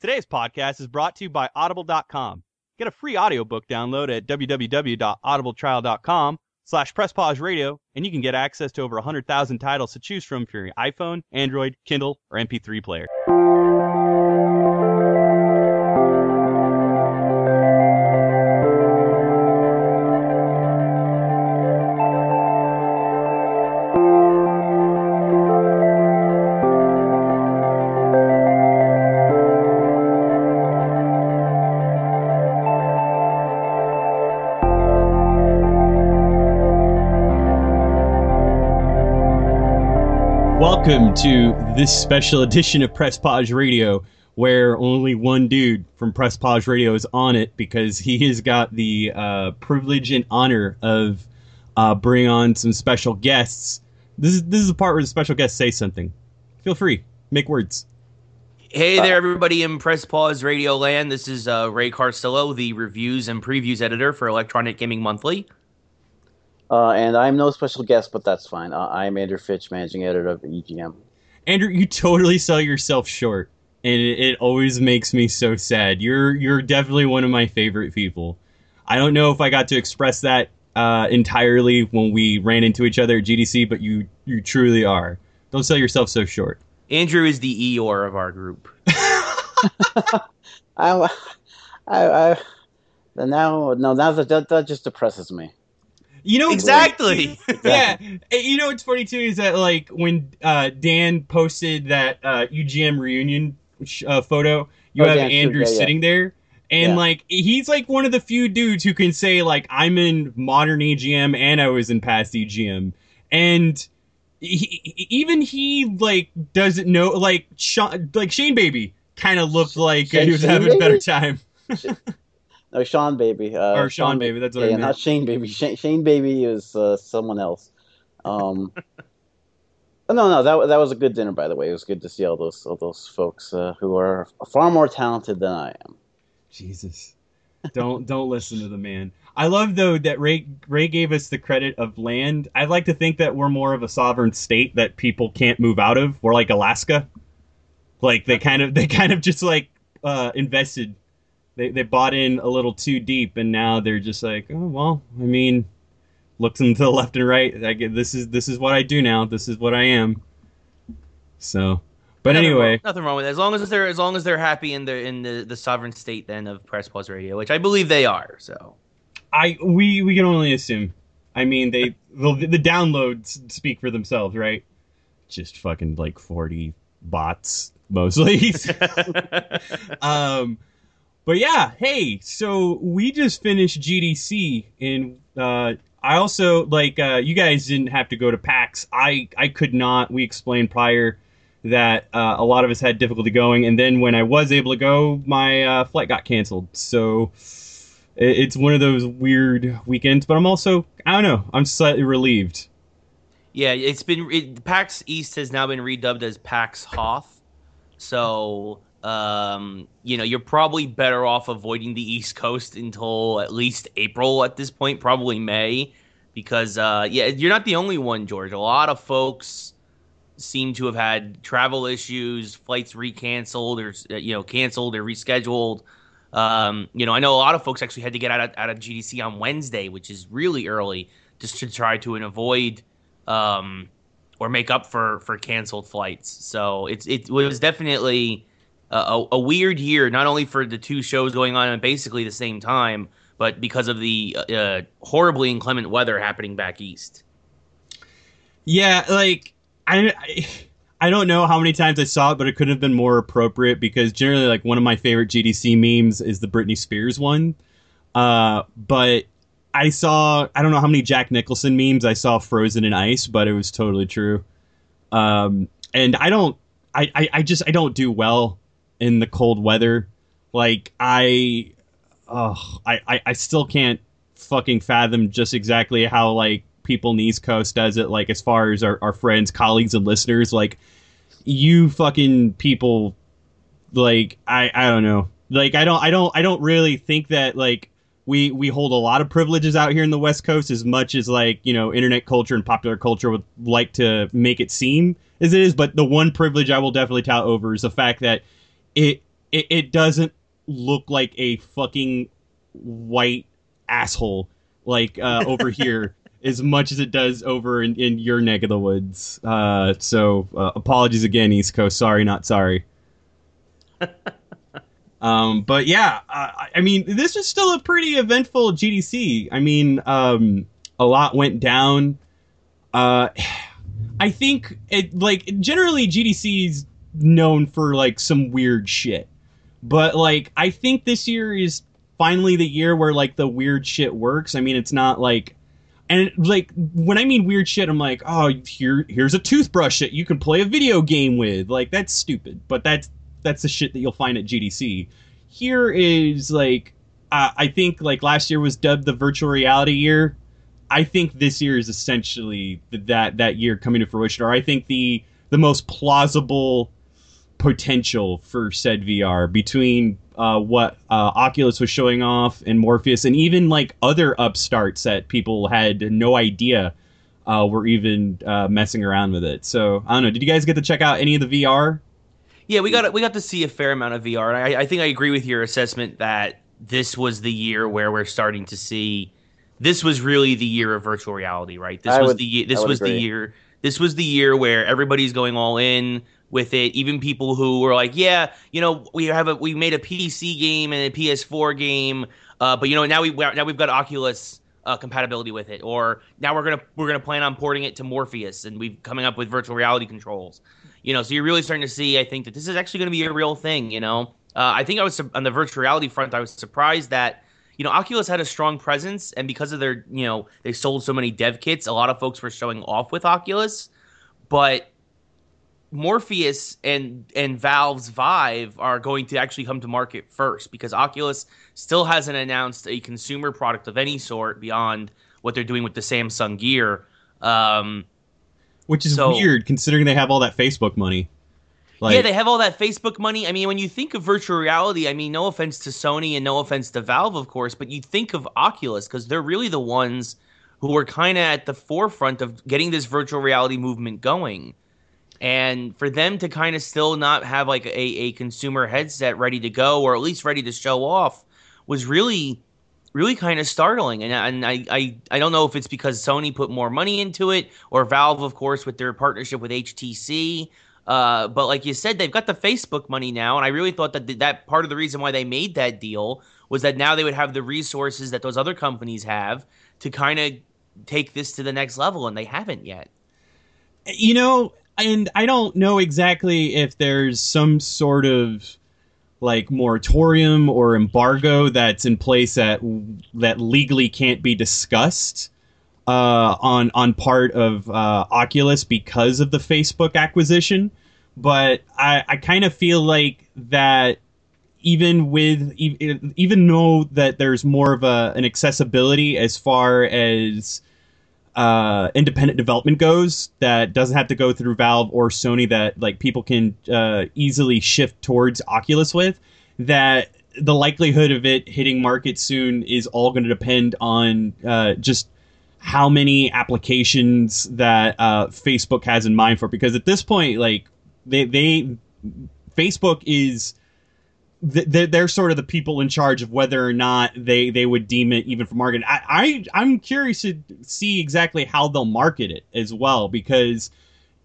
Today's podcast is brought to you by Audible.com. Get a free audiobook download at www.audibletrial.com slash presspause and you can get access to over 100,000 titles to choose from for your iPhone, Android, Kindle, or MP3 player. Welcome to this special edition of Press Pause Radio, where only one dude from Press Pause Radio is on it because he has got the uh, privilege and honor of uh, bringing on some special guests. This is this is the part where the special guests say something. Feel free, make words. Hey there, everybody in Press Pause Radio Land. This is uh, Ray Carsillo, the reviews and previews editor for Electronic Gaming Monthly. Uh, and I'm no special guest, but that's fine. Uh, I'm Andrew Fitch, managing editor of EGM. Andrew, you totally sell yourself short, and it, it, always makes me so sad. You're you're definitely one of my favorite people. I don't know if I got to express that uh, entirely when we ran into each other at GDC, but you you truly are. Don't sell yourself so short. Andrew is the Eeyore of our group. I, I, I, now, no, now that, that, that just depresses me. You know exactly. yeah. You know what's funny too is that like when uh, Dan posted that uh, EGM reunion uh, photo, you oh, have Dan, Andrew yeah, sitting yeah. there, and yeah. like he's like one of the few dudes who can say like I'm in modern EGM and I was in past EGM, and he, even he like doesn't know like Sean, like Shane Baby kind of looked like Shane, he was Shane having Baby? a better time. No, Sean Baby. Uh, or Sean, Sean Baby. That's what yeah, I meant. not Shane Baby. Shane, Shane Baby is uh, someone else. Um, no, no, that that was a good dinner, by the way. It was good to see all those all those folks uh, who are far more talented than I am. Jesus, don't don't listen to the man. I love though that Ray Ray gave us the credit of land. I'd like to think that we're more of a sovereign state that people can't move out of. We're like Alaska. Like they kind of they kind of just like uh, invested they they bought in a little too deep, and now they're just like, oh well, I mean, looking to the left and right. I get this is this is what I do now. This is what I am. So, but nothing anyway, wrong, nothing wrong with it. As long as they're as long as they're happy in the in the, the sovereign state then of Press Pause Radio, which I believe they are. So, I we we can only assume. I mean, they the, the downloads speak for themselves, right? Just fucking like forty bots mostly. um, but yeah, hey, so we just finished GDC, and uh, I also like uh, you guys didn't have to go to PAX. I I could not. We explained prior that uh, a lot of us had difficulty going, and then when I was able to go, my uh, flight got canceled. So it's one of those weird weekends. But I'm also I don't know. I'm slightly relieved. Yeah, it's been it, PAX East has now been redubbed as PAX Hoth. So um, you know, you're probably better off avoiding the East Coast until at least April at this point, probably May, because uh, yeah, you're not the only one, George. A lot of folks seem to have had travel issues, flights recanceled or you know canceled or rescheduled. Um, you know, I know a lot of folks actually had to get out of, out of GDC on Wednesday, which is really early, just to try to avoid um, or make up for for canceled flights. So it's it was definitely a, a, weird year, not only for the two shows going on at basically the same time, but because of the uh, horribly inclement weather happening back east. Yeah, like I, I don't know how many times I saw it, but it could have been more appropriate because generally, like one of my favorite GDC memes is the Britney Spears one. Uh, but I saw I don't know how many Jack Nicholson memes I saw frozen in ice, but it was totally true. Um, and I don't, I, I, I just I don't do well in the cold weather. Like I, oh, I, I, I still can't fucking fathom just exactly how like people in the East Coast does it. Like as far as our, our friends, colleagues, and listeners, like you fucking people, like I, I don't know. Like I don't, I don't, I don't really think that like we we hold a lot of privileges out here in the West Coast as much as like you know internet culture and popular culture would like to make it seem as it is. But the one privilege I will definitely tout over is the fact that it it, it doesn't look like a fucking white asshole like uh, over here as much as it does over in, in your neck of the woods. Uh, so uh, apologies again, East Coast. Sorry, not sorry. um, but yeah, uh, I mean, this is still a pretty eventful GDC. I mean, um, a lot went down. Uh, I think it like generally GDC's known for like some weird shit, but like I think this year is finally the year where like the weird shit works. I mean, it's not like and like when I mean weird shit, I'm like, oh, here here's a toothbrush that you can play a video game with. Like that's stupid, but that's that's the shit that you'll find at GDC. Here is like, uh, I think like last year was dubbed the virtual reality year. I think this year is essentially that that year coming to fruition, or I think the the most plausible potential for said VR between uh, what uh, Oculus was showing off and Morpheus, and even like other upstarts that people had no idea uh, were even uh, messing around with it. So I don't know. Did you guys get to check out any of the VR? Yeah, we got we got to see a fair amount of VR, and I, I think I agree with your assessment that this was the year where we're starting to see. This was really the year of virtual reality, right? This I was would- the this I would was the year. This was the year where everybody's going all in with it. Even people who were like, "Yeah, you know, we have a we made a PC game and a PS4 game, uh, but you know now we now we've got Oculus uh, compatibility with it, or now we're gonna we're gonna plan on porting it to Morpheus, and we've coming up with virtual reality controls. You know, so you're really starting to see. I think that this is actually going to be a real thing. You know, uh, I think I was on the virtual reality front. I was surprised that you know Oculus had a strong presence, and because of their you know they sold so many dev kits, a lot of folks were showing off with Oculus, but Morpheus and and Valve's Vive are going to actually come to market first because Oculus still hasn't announced a consumer product of any sort beyond what they're doing with the Samsung Gear. Um, Which is So- weird considering they have all that Facebook money. Like, yeah, they have all that Facebook money. I mean, when you think of virtual reality, I mean, no offense to Sony and no offense to Valve, of course, but you think of Oculus because they're really the ones who were kind of at the forefront of getting this virtual reality movement going. And for them to kind of still not have like a, a consumer headset ready to go or at least ready to show off was really, really kind of startling. And, and I, I, I don't know if it's because Sony put more money into it or Valve, of course, with their partnership with HTC. Uh, but like you said, they've got the Facebook money now, and I really thought that th- that part of the reason why they made that deal was that now they would have the resources that those other companies have to kind of take this to the next level, and they haven't yet. you know, and I don't know exactly if there's some sort of like moratorium or embargo that's in place that that legally can't be discussed uh, on on part of uh, Oculus because of the Facebook acquisition. But I, I kind of feel like that even with even though that there's more of a an accessibility as far as uh, independent development goes that doesn't have to go through Valve or Sony that like people can uh, easily shift towards Oculus with that the likelihood of it hitting market soon is all going to depend on uh, just how many applications that uh, Facebook has in mind for because at this point like they they Facebook is they're, sort of the people in charge of whether or not they, they would deem it even for marketing. I, I I'm curious to see exactly how they'll market it as well because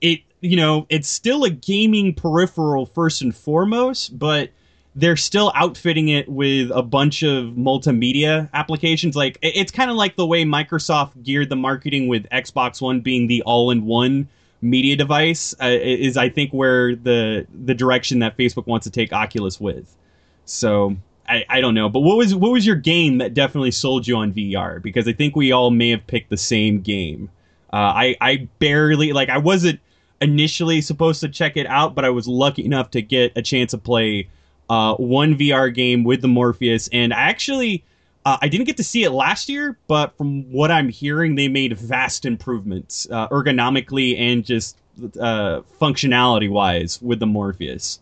it you know it's still a gaming peripheral first and foremost, but they're still outfitting it with a bunch of multimedia applications. Like it's kind of like the way Microsoft geared the marketing with Xbox One being the all-in-one media device uh, is I think where the the direction that Facebook wants to take Oculus with. So I, I don't know, but what was what was your game that definitely sold you on VR? Because I think we all may have picked the same game. Uh, I I barely like I wasn't initially supposed to check it out, but I was lucky enough to get a chance to play uh, one VR game with the Morpheus, and I actually. Uh, I didn't get to see it last year, but from what I'm hearing, they made vast improvements uh, ergonomically and just uh, functionality wise with the Morpheus.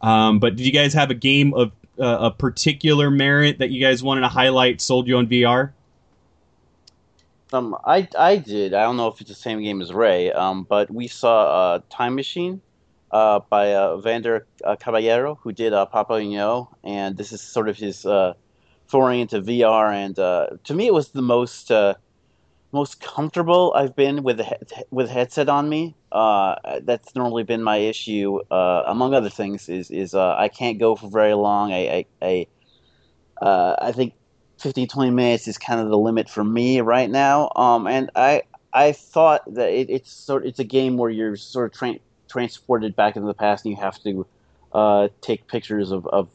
Um, but did you guys have a game of uh, a particular merit that you guys wanted to highlight sold you on VR? Um, I I did. I don't know if it's the same game as Ray. Um, but we saw uh, Time Machine, uh, by uh, Vander uh, Caballero, who did uh, Papo & Yo, and this is sort of his uh, foray into VR. And uh, to me, it was the most uh, most comfortable I've been with a he- with a headset on me. Uh, that's normally been my issue, uh, among other things. Is is uh, I can't go for very long. I I I, uh, I think 15, 20 minutes is kind of the limit for me right now. Um, and I I thought that it, it's sort it's a game where you're sort of tra- transported back into the past, and you have to uh, take pictures of, of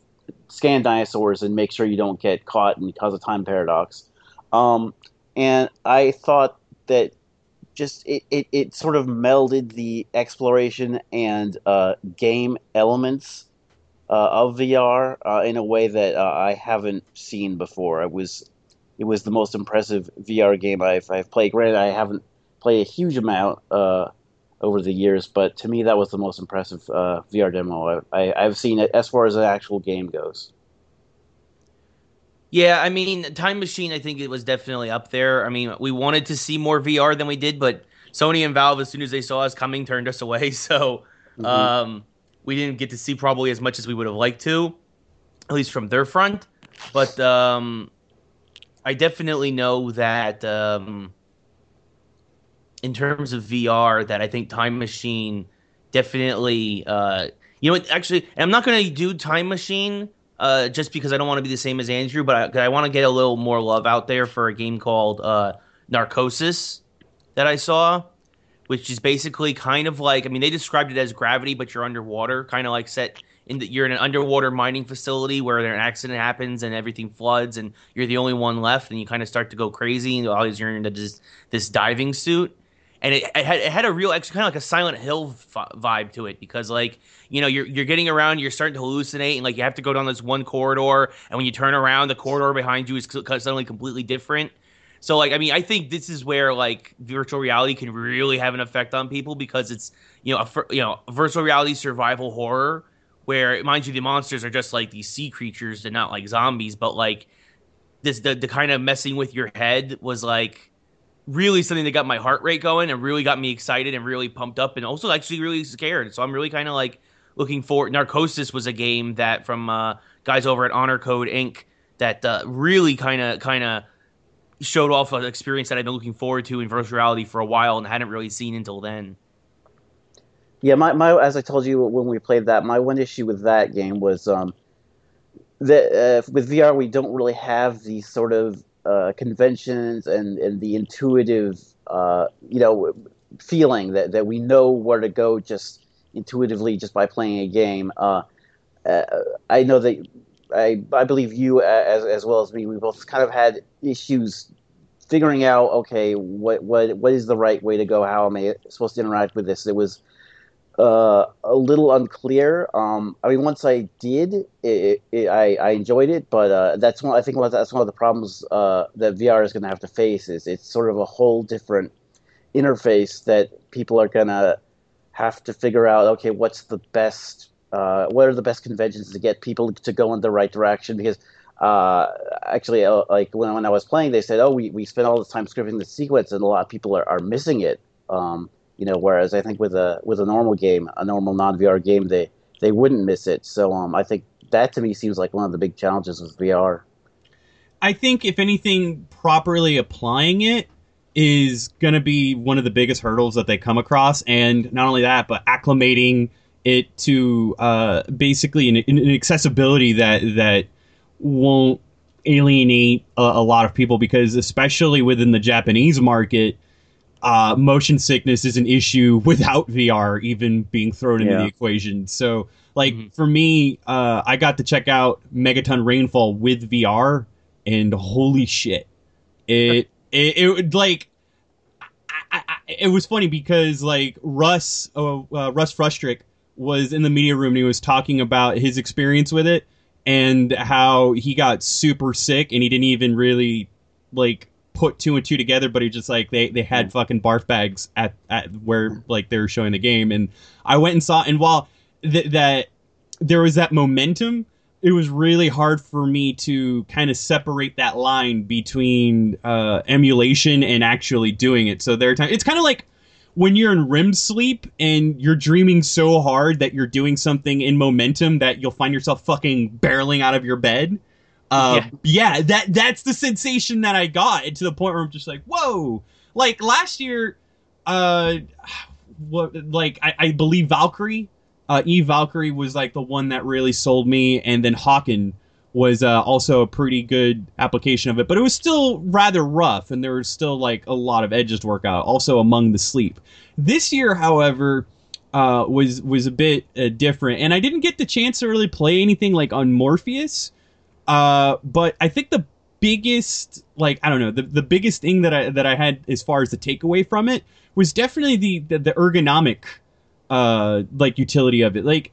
scan dinosaurs and make sure you don't get caught and cause a time paradox. Um, and I thought that just it, it, it sort of melded the exploration and uh, game elements uh, of VR uh, in a way that uh, I haven't seen before. It was it was the most impressive VR game I've, I've played. Granted, I haven't played a huge amount uh, over the years, but to me, that was the most impressive uh, VR demo I, I, I've seen as far as an actual game goes. Yeah, I mean, Time Machine, I think it was definitely up there. I mean, we wanted to see more VR than we did, but Sony and Valve, as soon as they saw us coming, turned us away. So Mhm. um, we didn't get to see probably as much as we would have liked to, at least from their front. But um, I definitely know that um, in terms of VR, that I think Time Machine definitely. Uh, you know, actually, and I'm not going to do Time Machine uh, just because I don't want to be the same as Andrew, but I, I want to get a little more love out there for a game called uh, Narcosis that I saw, which is basically kind of like I mean they described it as Gravity, but you're underwater, kind of like set in the, you're in an underwater mining facility where an accident happens and everything floods and you're the only one left and you kind of start to go crazy and you're in this this diving suit. And it, it, had, it had a real, kind of like a Silent Hill f- vibe to it because, like, you know, you're you're getting around, you're starting to hallucinate, and like you have to go down this one corridor, and when you turn around, the corridor behind you is suddenly completely different. So, like, I mean, I think this is where like virtual reality can really have an effect on people because it's you know a you know virtual reality survival horror where, mind you, the monsters are just like these sea creatures and not like zombies, but like this the the kind of messing with your head was like really something that got my heart rate going and really got me excited and really pumped up and also actually really scared. So I'm really kind of like looking forward. Narcosis was a game that from uh, guys over at Honor Code Inc. that uh, really kind of kind of showed off an experience that I've been looking forward to in virtual reality for a while and hadn't really seen until then. Yeah, my, my as I told you when we played that, my one issue with that game was um, that uh, with VR we don't really have the sort of uh, conventions and, and the intuitive uh, you know feeling that, that we know where to go just intuitively just by playing a game. Uh, uh, I know that I I believe you as as well as me we both kind of had issues figuring out okay what what what is the right way to go how am I supposed to interact with this it was uh, a little unclear. Um, I mean, once I did, it, it, I, I enjoyed it, but uh, that's one. I think that's one of the problems uh, that VR is going to have to face. Is it's sort of a whole different interface that people are going to have to figure out. Okay, what's the best? Uh, what are the best conventions to get people to go in the right direction? Because uh, actually, uh, like when, when I was playing, they said, "Oh, we, we spent all this time scripting the sequence, and a lot of people are, are missing it." Um, you know whereas i think with a with a normal game a normal non vr game they they wouldn't miss it. So um i think that to me seems like one of the big challenges with vr I think if anything, properly applying it is going to be one of the biggest hurdles that they come across, and not only that, but acclimating it to uh, basically an, an accessibility that that won't alienate a, a lot of people. Because especially within the Japanese market, uh, motion sickness is an issue without VR even being thrown into Yeah. the equation. So, like Mhm. for me, uh, I got to check out Megaton Rainfall with VR, and holy shit, it it, it would like. I, I, it was funny because like Russ, uh, uh, Russ Frushtick was in the media room and he was talking about his experience with it and how he got super sick and he didn't even really like put two and two together, but he just like they, they had fucking barf bags at, at where like they were showing the game, and I went and saw, and while th- that there was that momentum, it was really hard for me to kind of separate that line between uh, emulation and actually doing it. So there are times it's kind of like when you're in REM sleep and you're dreaming so hard that you're doing something in momentum that you'll find yourself fucking barreling out of your bed. Uh, yeah. yeah, that that's the sensation that I got, to the point where I'm just like, whoa! Like last year, uh, what like I, I believe Valkyrie, uh, Eve Valkyrie was like the one that really sold me, and then Hawken was uh, also a pretty good application of it, but it was still rather rough, and there was still like a lot of edges to work out. Also among the sleep. This year, however, uh, was was a bit uh, different, and I didn't get the chance to really play anything like on Morpheus. Uh, but I think the biggest, like I don't know, the, the biggest thing that I that I had as far as the takeaway from it was definitely the the, the ergonomic, uh, like utility of it. Like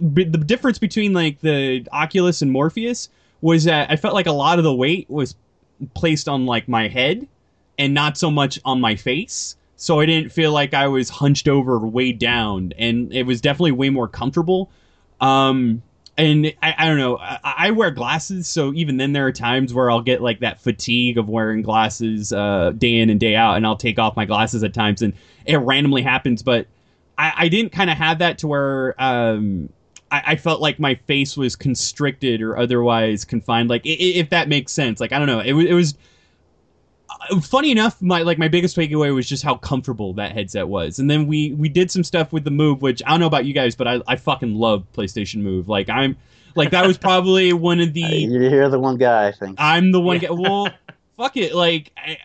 the difference between like the Oculus and Morpheus was that I felt like a lot of the weight was placed on like my head and not so much on my face. So I didn't feel like I was hunched over weighed down, and it was definitely way more comfortable. Um, and I, I don't know. I, I, wear glasses, so even then there are times where I'll get like that fatigue of wearing glasses uh, day in and day out, and I'll take off my glasses at times, and it randomly happens. But I, I didn't kind of have that to where um, I, felt like my face was constricted or otherwise confined. Like if that makes sense. Like I don't know. It, it was funny enough. My like my biggest takeaway was just how comfortable that headset was. And then we we did some stuff with the Move, which I don't know about you guys, but I I fucking love PlayStation Move. Like I'm like that was probably one of the. You're the one guy. I think I'm the one. Guy. Well, fuck it. Like. I,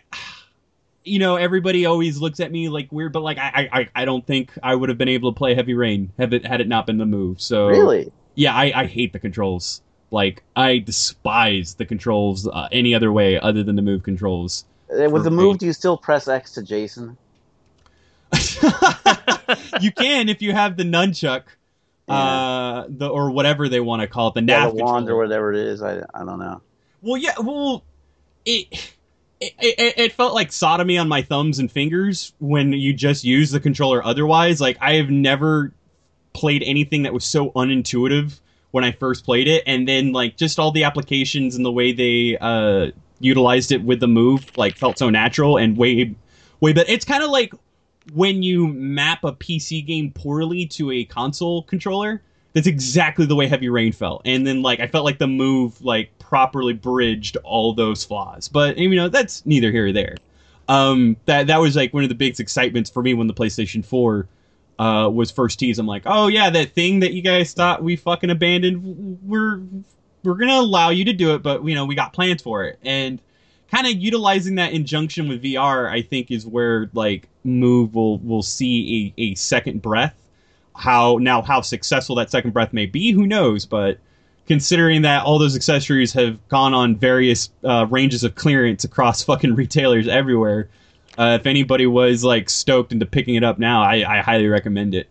you know, everybody always looks at me like weird, but like I, I, I don't think I would have been able to play Heavy Rain had it had it not been the move. So really, yeah, I, I hate the controls. Like I despise the controls uh, any other way other than the move controls. Uh, with the move, do you still press X to Jason? you can if you have the nunchuck, yeah. uh, the or whatever they want to call it, the yeah, the wand or whatever it is. I I don't know. Well, yeah, well, it it, it, it, felt like sodomy on my thumbs and fingers when you just use the controller otherwise like i have never played anything that was so unintuitive when i first played it and then like just all the applications and the way they uh utilized it with the move like felt so natural and way way but it's kind of like when you map a pc game poorly to a console controller that's exactly the way heavy rain felt and then like i felt like the move like properly bridged all those flaws. But you know, that's neither here or there. Um, that that was like one of the biggest excitements for me when the PlayStation 4 uh, was first teased. I'm like, oh yeah, that thing that you guys thought we fucking abandoned, we're we're gonna allow you to do it, but you know, we got plans for it. And kind of utilizing that injunction with VR, I think, is where like Move will will see a, a second breath. How now how successful that second breath may be, who knows? But considering that all those accessories have gone on various uh, ranges of clearance across fucking retailers everywhere. Uh, if anybody was like stoked into picking it up now, I, I highly recommend it.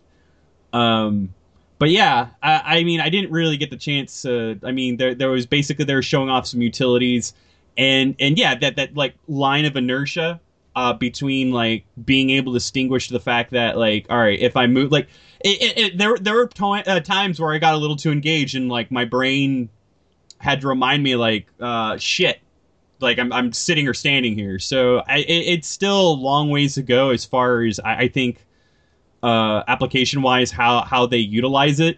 Um, but yeah, I, I, mean, I didn't really get the chance. Uh, I mean, there there was basically they were showing off some utilities, and and yeah, that that like line of inertia uh, between like being able to distinguish the fact that like, all right, if I move like it, it, it, there there were to- uh, times where I got a little too engaged and like my brain had to remind me like uh, shit like I'm, I'm sitting or standing here so I, it's still a long ways to go as far as I, I think uh, application wise how how they utilize it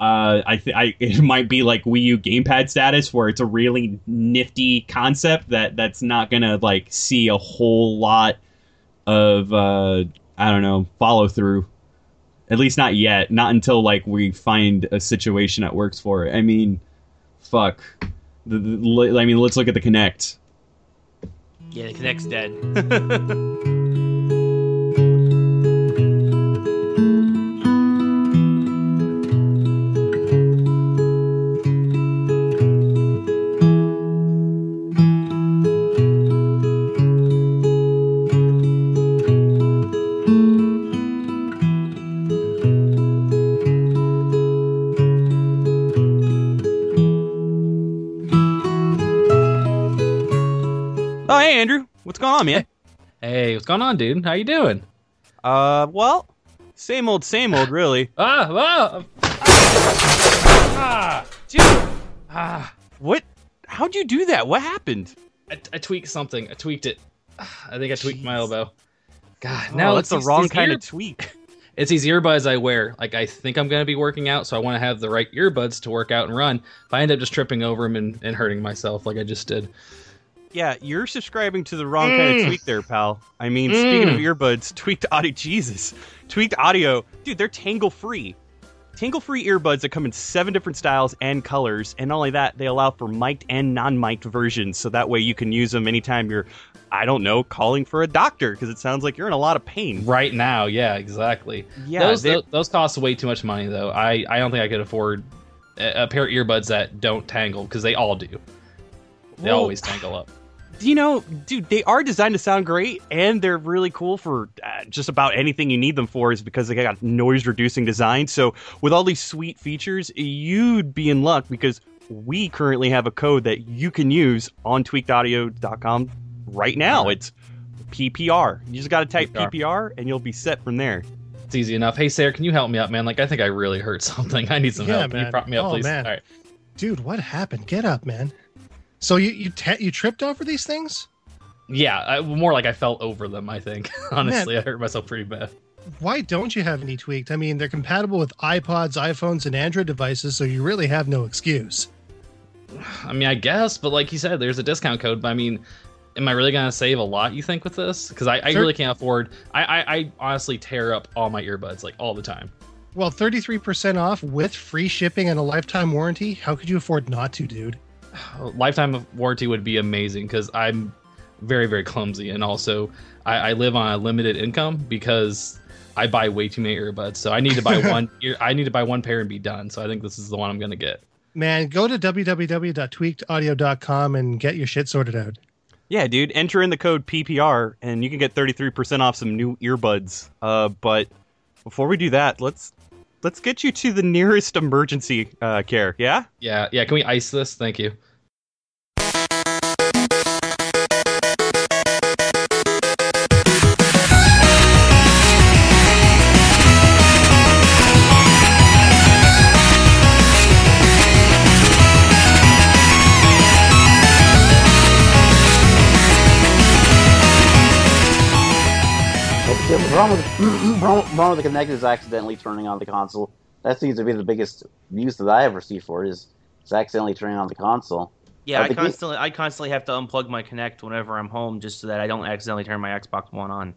uh, I, th- I it might be like Wii U gamepad status where it's a really nifty concept that that's not gonna like see a whole lot of uh, I don't know follow through at least not yet. Not until like we find a situation that works for it. I mean, fuck. The, the, I mean, let's look at the Kinect. Yeah, the Kinect's dead. on, man? Hey, what's going on, dude? How you doing? Uh, well, same old, same old, really. ah, ah, ah, dude. Ah, what? How'd you do that? What happened? I, I tweaked something. I tweaked it. I think I tweaked Jeez. my elbow. God, Oh, now that's the these- wrong these kind ear- of tweak. It's these earbuds I wear. Like I think I'm gonna be working out, so I want to have the right earbuds to work out and run. But I end up just tripping over them and, and hurting myself, like I just did. Yeah, you're subscribing to the wrong kind Mm. of tweak there, pal. I mean, speaking of Mm. earbuds, tweaked audio, Jesus, tweaked audio, dude, they're tangle free. Tangle free earbuds that come in seven different styles and colors, and not only that, they allow for mic'd and non mic'd versions, so that way you can use them anytime you're, I don't know, calling for a doctor because it sounds like you're in a lot of pain. Right now, yeah, exactly. Yeah, those, they're- those those cost way too much money though. I I don't think I could afford a, a pair of earbuds that don't tangle because they all do. They Well, always tangle up. You know, dude, they are designed to sound great, and they're really cool for uh, just about anything you need them for. Is because they got noise reducing design. So with all these sweet features, you'd be in luck because we currently have a code that you can use on tweakedaudio.com right now. It's PPR. You just got to type PPR. PPR, and you'll be set from there. It's easy enough. Hey Sarah, can you help me out, man? Like I think I really hurt something. I need some Yeah, help. Can you man. prop me up, Oh, please? man. All right. Dude, what happened? Get up, man. So you you te- you tripped over these things? Yeah, I, more like I fell over them. I think honestly, I hurt myself pretty bad. Why don't you have any tweaked? I mean, they're compatible with iPods, iPhones, and Android devices, so you really have no excuse. I mean, I guess, but like you said, there's a discount code. But I mean, am I really gonna save a lot? You think with this? Because I, I Sure. really can't afford. I, I I honestly tear up all my earbuds like all the time. Well, 33% off with free shipping and a lifetime warranty. How could you afford not to, dude? Lifetime of warranty would be amazing because I'm very very clumsy and also I, I live on a limited income because I buy way too many earbuds. So I need to buy one. I need to buy one pair and be done. So I think this is the one I'm gonna get. Man, go to www.tweakedaudio.com and get your shit sorted out. Yeah, dude. Enter in the code PPR, and you can get 33% off some new earbuds. Uh, but before we do that, let's let's get you to the nearest emergency uh, care. Yeah. Yeah, yeah. Can we ice this? Thank you. Problem with, problem problem with the Kinect is accidentally turning on the console. That seems to be the biggest use that I ever see for is it is, is accidentally turning on the console. Yeah, I I think we- constantly I constantly have to unplug my Kinect whenever I'm home just so that I don't accidentally turn my Xbox One on.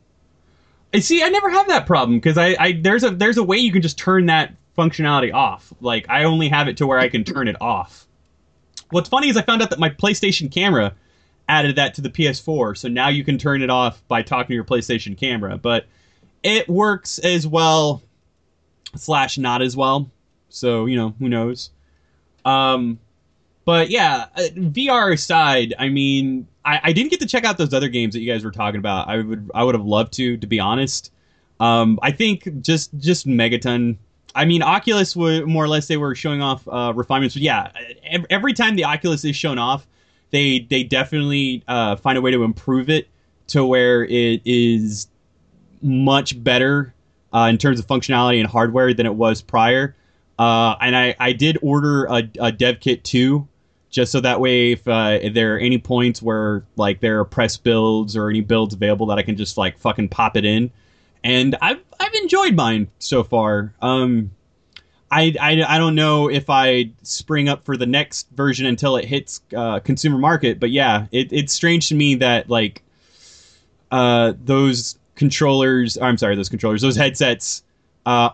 I see. I never have that problem because I, I there's a there's a way you can just turn that functionality off. Like I only have it to where I can turn it off. What's funny is I found out that my PlayStation camera added that to the PS4, so now you can turn it off by talking to your PlayStation camera. But it works as well slash not as well. So you know who knows. Um, but yeah, uh, VR aside, I mean, I, I didn't get to check out those other games that you guys were talking about. I would I would have loved to, to be honest. Um, I think just just Megaton. I mean, Oculus would more or less they were showing off uh, refinements. But yeah, every time the Oculus is shown off, they they definitely uh, find a way to improve it to where it is much better uh, in terms of functionality and hardware than it was prior. Uh, and I, I did order a, a dev kit too, just so that way if, uh, if there are any points where like there are press builds or any builds available that I can just like fucking pop it in. And I've I've enjoyed mine so far. Um, I, I, I don't know if I spring up for the next version until it hits uh, consumer market, but yeah, it, it's strange to me that like uh, those controllers. I'm sorry, those controllers, those headsets. Uh,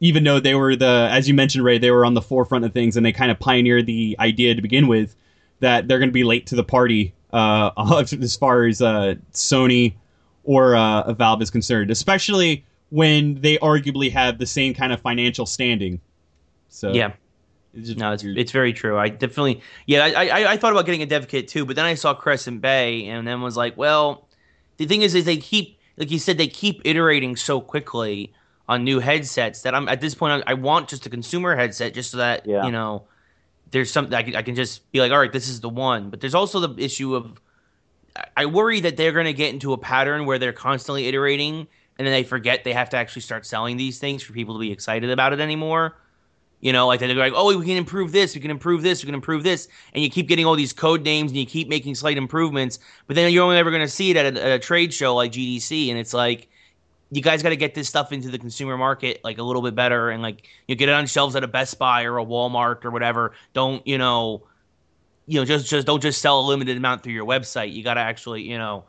even though they were the, as you mentioned, Ray, they were on the forefront of things, and they kind of pioneered the idea to begin with that they're going to be late to the party uh, as far as uh, Sony or uh, Valve is concerned, especially when they arguably have the same kind of financial standing. So yeah, it's no, it's it's very true. I definitely yeah, I, I I thought about getting a dev kit too, but then I saw Crescent Bay and then was like, well, the thing is, is they keep like you said, they keep iterating so quickly on new headsets that I'm at this point I, I want just a consumer headset just so that Yeah. you know there's something I can, I can just be like, all right, this is the one. But there's also the issue of I worry that they're going to get into a pattern where they're constantly iterating and then they forget they have to actually start selling these things for people to be excited about it anymore. You know, like they're like, oh, we can improve this, we can improve this, we can improve this, and you keep getting all these code names and you keep making slight improvements, but then you're only ever going to see it at a, at a trade show like GDC, and it's like you guys got to get this stuff into the consumer market like a little bit better and like you get it on shelves at a Best Buy or a Walmart or whatever. Don't you know? You know, just just don't just sell a limited amount through your website. You got to actually, you know,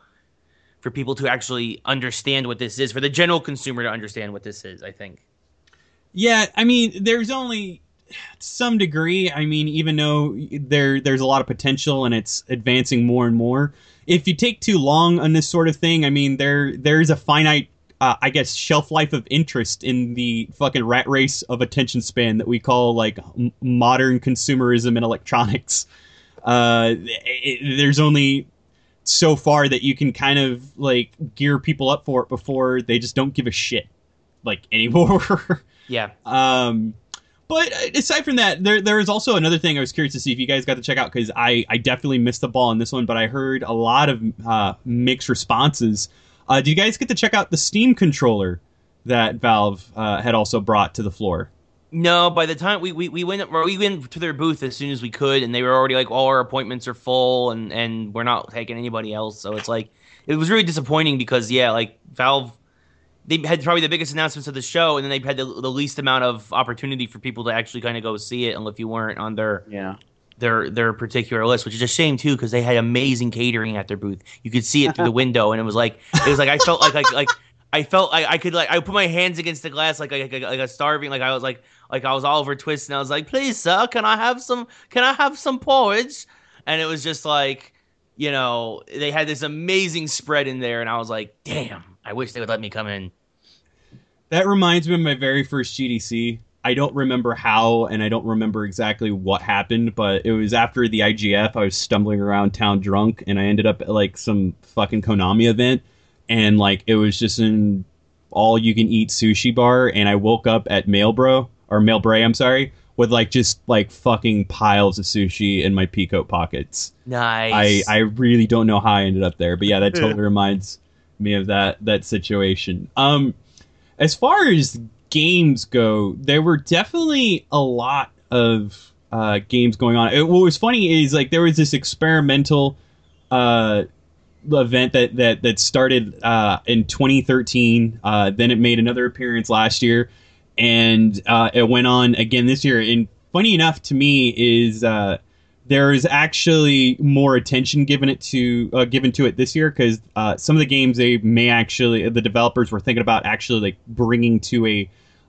for people to actually understand what this is, for the general consumer to understand what this is. I think. Yeah, I mean, there's only some degree. I mean, even though there there's a lot of potential and it's advancing more and more. If you take too long on this sort of thing, I mean, there there is a finite, uh, I guess, shelf life of interest in the fucking rat race of attention span that we call like m- modern consumerism and electronics. Uh, it, there's only so far that you can kind of like gear people up for it before they just don't give a shit like anymore. Yeah. Um, but aside from that, there there is also another thing I was curious to see if you guys got to check out because I I definitely missed the ball on this one, but I heard a lot of uh, mixed responses. Uh, did you guys get to check out the Steam controller that Valve uh, had also brought to the floor? No, by the time we, we, we went we went to their booth as soon as we could, and they were already like all our appointments are full, and and we're not taking anybody else. So it's like it was really disappointing because yeah, like Valve they had probably the biggest announcements of the show, and then they had the, the least amount of opportunity for people to actually kind of go see it, unless you weren't on their Yeah. their their particular list, which is a shame too, because they had amazing catering at their booth. You could see it through the window, and it was like it was like I felt like like like I felt like I could like I put my hands against the glass like like, like, like a starving like I was like like I was Oliver Twist, and I was like, please sir, can I have some can I have some porridge? And it was just like you know they had this amazing spread in there, and I was like, damn, I wish they would let me come in. That reminds me of my very first GDC. I don't remember how, and I don't remember exactly what happened, but it was after the IGF. I was stumbling around town drunk, and I ended up at like some fucking Konami event, and like it was just an all you can eat sushi bar, and I woke up at Mailbro or Mailbray, I'm sorry, with like just like fucking piles of sushi in my peacoat pockets. Nice. I I really don't know how I ended up there, but yeah, that totally reminds me of that that situation. Um, as far as games go, there were definitely a lot of uh, games going on. It, what was funny is like there was this experimental uh, event that that that started uh, in 2013. Uh, then it made another appearance last year, and uh, it went on again this year. And funny enough to me is uh, there is actually more attention given it to uh, given to it this year because uh, some of the games they may actually the developers were thinking about actually like bringing to a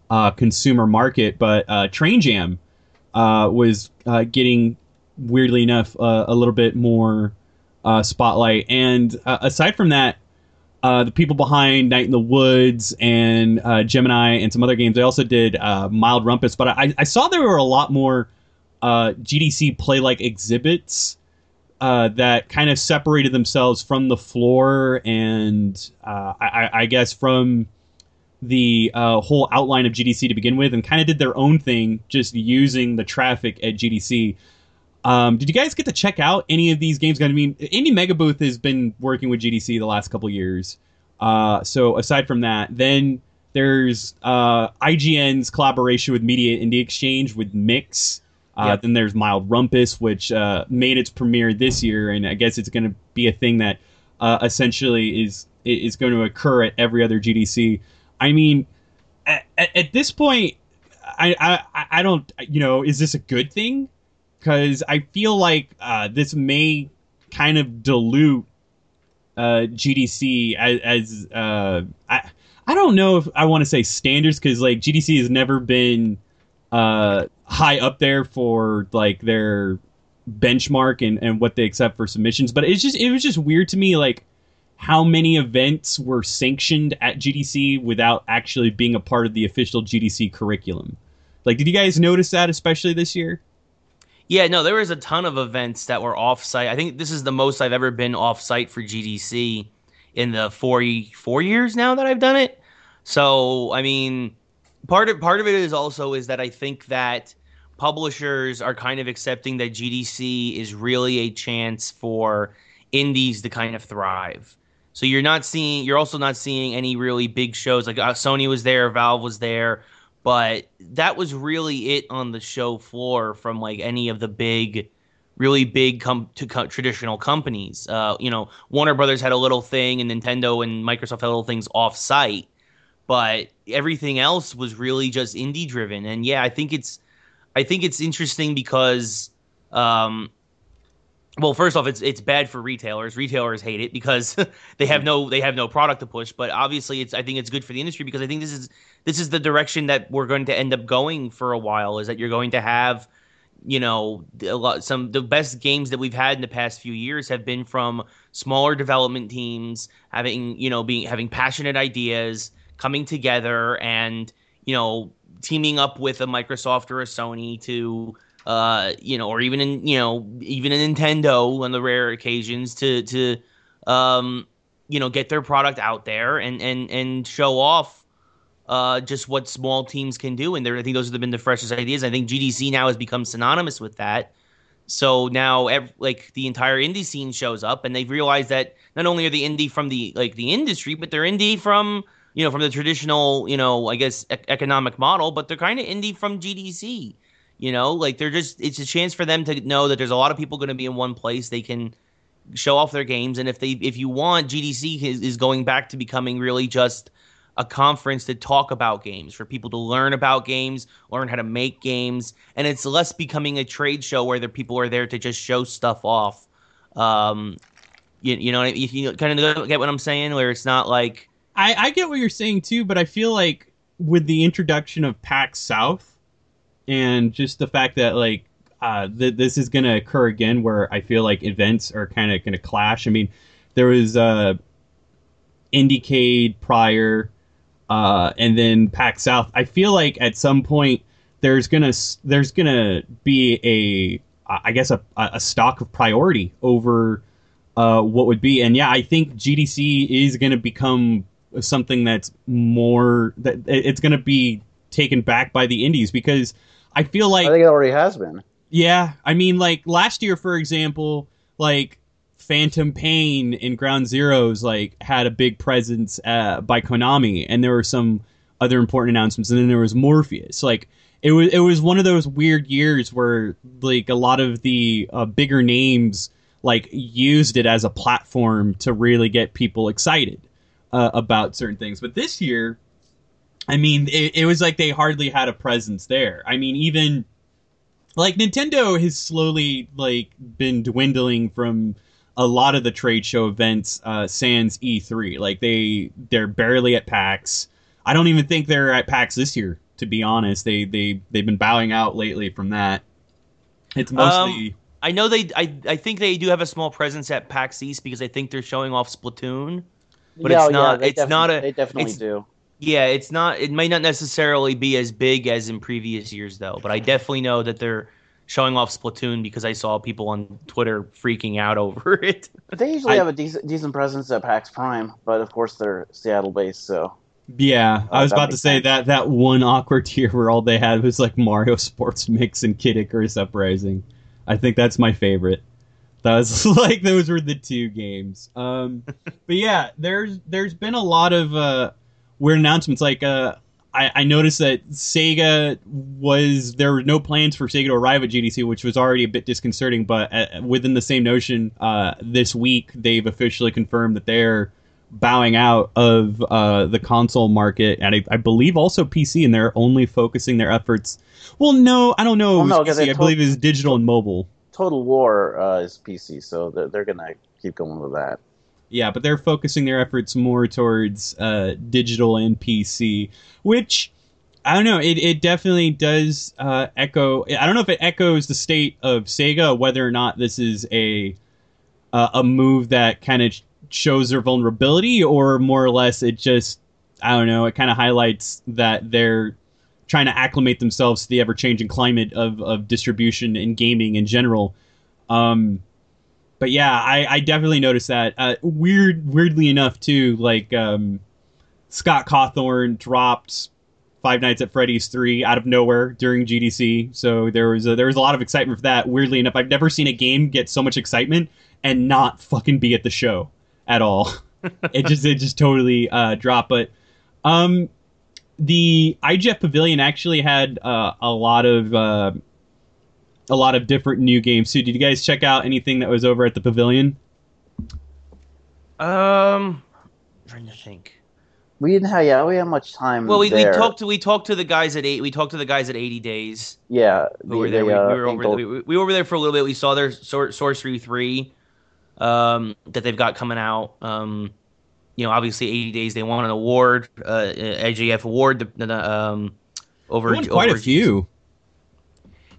uh, consumer market, but uh, Train Jam uh, was uh, getting weirdly enough a little bit more spotlight. And aside from that, the people behind Night in the Woods and Gemini and some other games, they also did Mild Rumpus. But I, I saw there were a lot more uh, GDC play like exhibits uh, that kind of separated themselves from the floor and uh, I, I guess from the uh, whole outline of GDC to begin with and kind of did their own thing just using the traffic at GDC. Um, did you guys get to check out any of these games? I mean, Indie Mega Booth has been working with GDC the last couple years. Uh, so aside from that, then there's uh, IGN's collaboration with Media Indie Exchange with Mix. Uh, Yep. Then there's Mild Rumpus, which uh, made its premiere this year, and I guess it's going to be a thing that uh, essentially is is going to occur at every other GDC. I mean, at, at, this point, I, I I don't you know is this a good thing? Because I feel like uh, this may kind of dilute uh, GDC as, as uh, I I don't know if I want to say standards because like GDC has never been uh, high up there for like their benchmark and, and what they accept for submissions. But it's just it was just weird to me like how many events were sanctioned at GDC without actually being a part of the official GDC curriculum. Like, did you guys notice that, especially this year? Yeah, no, there was a ton of events that were off-site. I think this is the most I've ever been off-site for GDC in the four four years now that I've done it. So, I mean, part of part of it is also is that I think that publishers are kind of accepting that GDC is really a chance for indies to kind of thrive. So you're not seeing, you're also not seeing any really big shows. Like uh, Sony was there, Valve was there, but that was really it on the show floor from like any of the big really big com- to co- traditional companies. Uh, you know warner brothers had a little thing and nintendo and microsoft had little things off site but everything else was really just indie driven. And yeah, I think it's I think it's interesting because um well, first off, it's it's bad for retailers. Retailers hate it because they have no they have no product to push. But obviously, it's I think it's good for the industry because I think this is this is the direction that we're going to end up going for a while. Is that you're going to have, you know, a lot some the best games that we've had in the past few years have been from smaller development teams having you know being having passionate ideas coming together and you know teaming up with a Microsoft or a Sony to uh, you know, or even in you know, even a Nintendo on the rare occasions to to um, you know, get their product out there and and and show off uh, just what small teams can do. And I think those have been the freshest ideas. I think GDC now has become synonymous with that. So now, like the entire indie scene shows up, and they've realized that not only are the indie from the like the industry, but they're indie from you know from the traditional you know I guess e- economic model, but they're kind of indie from GDC. You know, like they're just it's a chance for them to know that there's a lot of people going to be in one place. They can show off their games, and if they if you want, GDC is, is going back to becoming really just a conference to talk about games for people to learn about games, learn how to make games, and it's less becoming a trade show where the people are there to just show stuff off. Um, you, you know, you, you kind of get what I'm saying, where it's not like I, I get what you're saying too, but I feel like with the introduction of PAX South and just the fact that like uh, th- this is going to occur again, where I feel like events are kind of going to clash. I mean, there was uh, Indiecade prior, uh, and then PAX South. I feel like at some point there's gonna there's gonna be a I guess a, a stock of priority over uh, what would be. And yeah, I think GDC is going to become something that's more that it's going to be taken back by the indies because I feel like I think it already has been. Yeah, I mean, like last year, for example, like Phantom Pain in Ground Zeroes like had a big presence uh, by Konami, and there were some other important announcements, and then there was Morpheus. Like it was, it was one of those weird years where like a lot of the uh, bigger names like used it as a platform to really get people excited uh, about certain things. But this year, I mean, it, it was like they hardly had a presence there. I mean, even like Nintendo has slowly like been dwindling from a lot of the trade show events uh sans E3 like they they're barely at PAX. I don't even think they're at PAX this year to be honest. They they they've been bowing out lately from that. It's mostly um, I know they I I think they do have a small presence at PAX East because I think they're showing off Splatoon but yeah, it's not yeah, it's not a they definitely it's, do yeah, it's not. It may not necessarily be as big as in previous years, though. But I definitely know that they're showing off Splatoon because I saw people on Twitter freaking out over it. They usually I- have a decent decent presence at PAX Prime, but of course they're Seattle based, so yeah I Oh, was about to say sense. that that one awkward year where all they had was like Mario Sports Mix and Kid Icarus Uprising I think that's my favorite that was like those were the two games um but yeah there's there's been a lot of uh weird announcements like uh I, I noticed that Sega was there were no plans for Sega to arrive at GDC, which was already a bit disconcerting. But uh, within the same notion, uh, this week they've officially confirmed that they're bowing out of uh, the console market, and I, I believe also PC, and they're only focusing their efforts. Well, no, I don't know. Well, no, PC. they I believe it's digital and mobile. Total War uh, is PC, so they're, they're gonna keep going with that. Yeah, but they're focusing their efforts more towards uh, digital and PC, which I don't know. It, it definitely does uh, echo. I don't know if it echoes the state of Sega, whether or not this is a a move that kind of shows their vulnerability, or more or less it just I don't know. It kind of highlights that they're trying to acclimate themselves to the ever changing climate of, of distribution and gaming in general. Um, but yeah, I, I definitely noticed that. Uh, weird, weirdly enough, too. Like um, Scott Cawthon dropped Five Nights at Freddy's three out of nowhere during GDC, so there was a, there was a lot of excitement for that. Weirdly enough, I've never seen a game get so much excitement and not fucking be at the show at all. it just it just totally uh, dropped. But um, the IGF Pavilion actually had uh, a lot of. Uh, a lot of different new games too. Did you guys check out anything that was over at the pavilion? Um, trying to think. We didn't have yeah, we had much time. Well, we, we talked to we talked to the guys at eight. We talked to the guys at eighty days. Yeah, Who were they- there? We, uh, we were over there. We, we were over there for a little bit. We saw their Sor- Sorcery three um, that they've got coming out. Um, you know, obviously, eighty days. They won an award, uh, IGF award. The, um, over quite over- a few.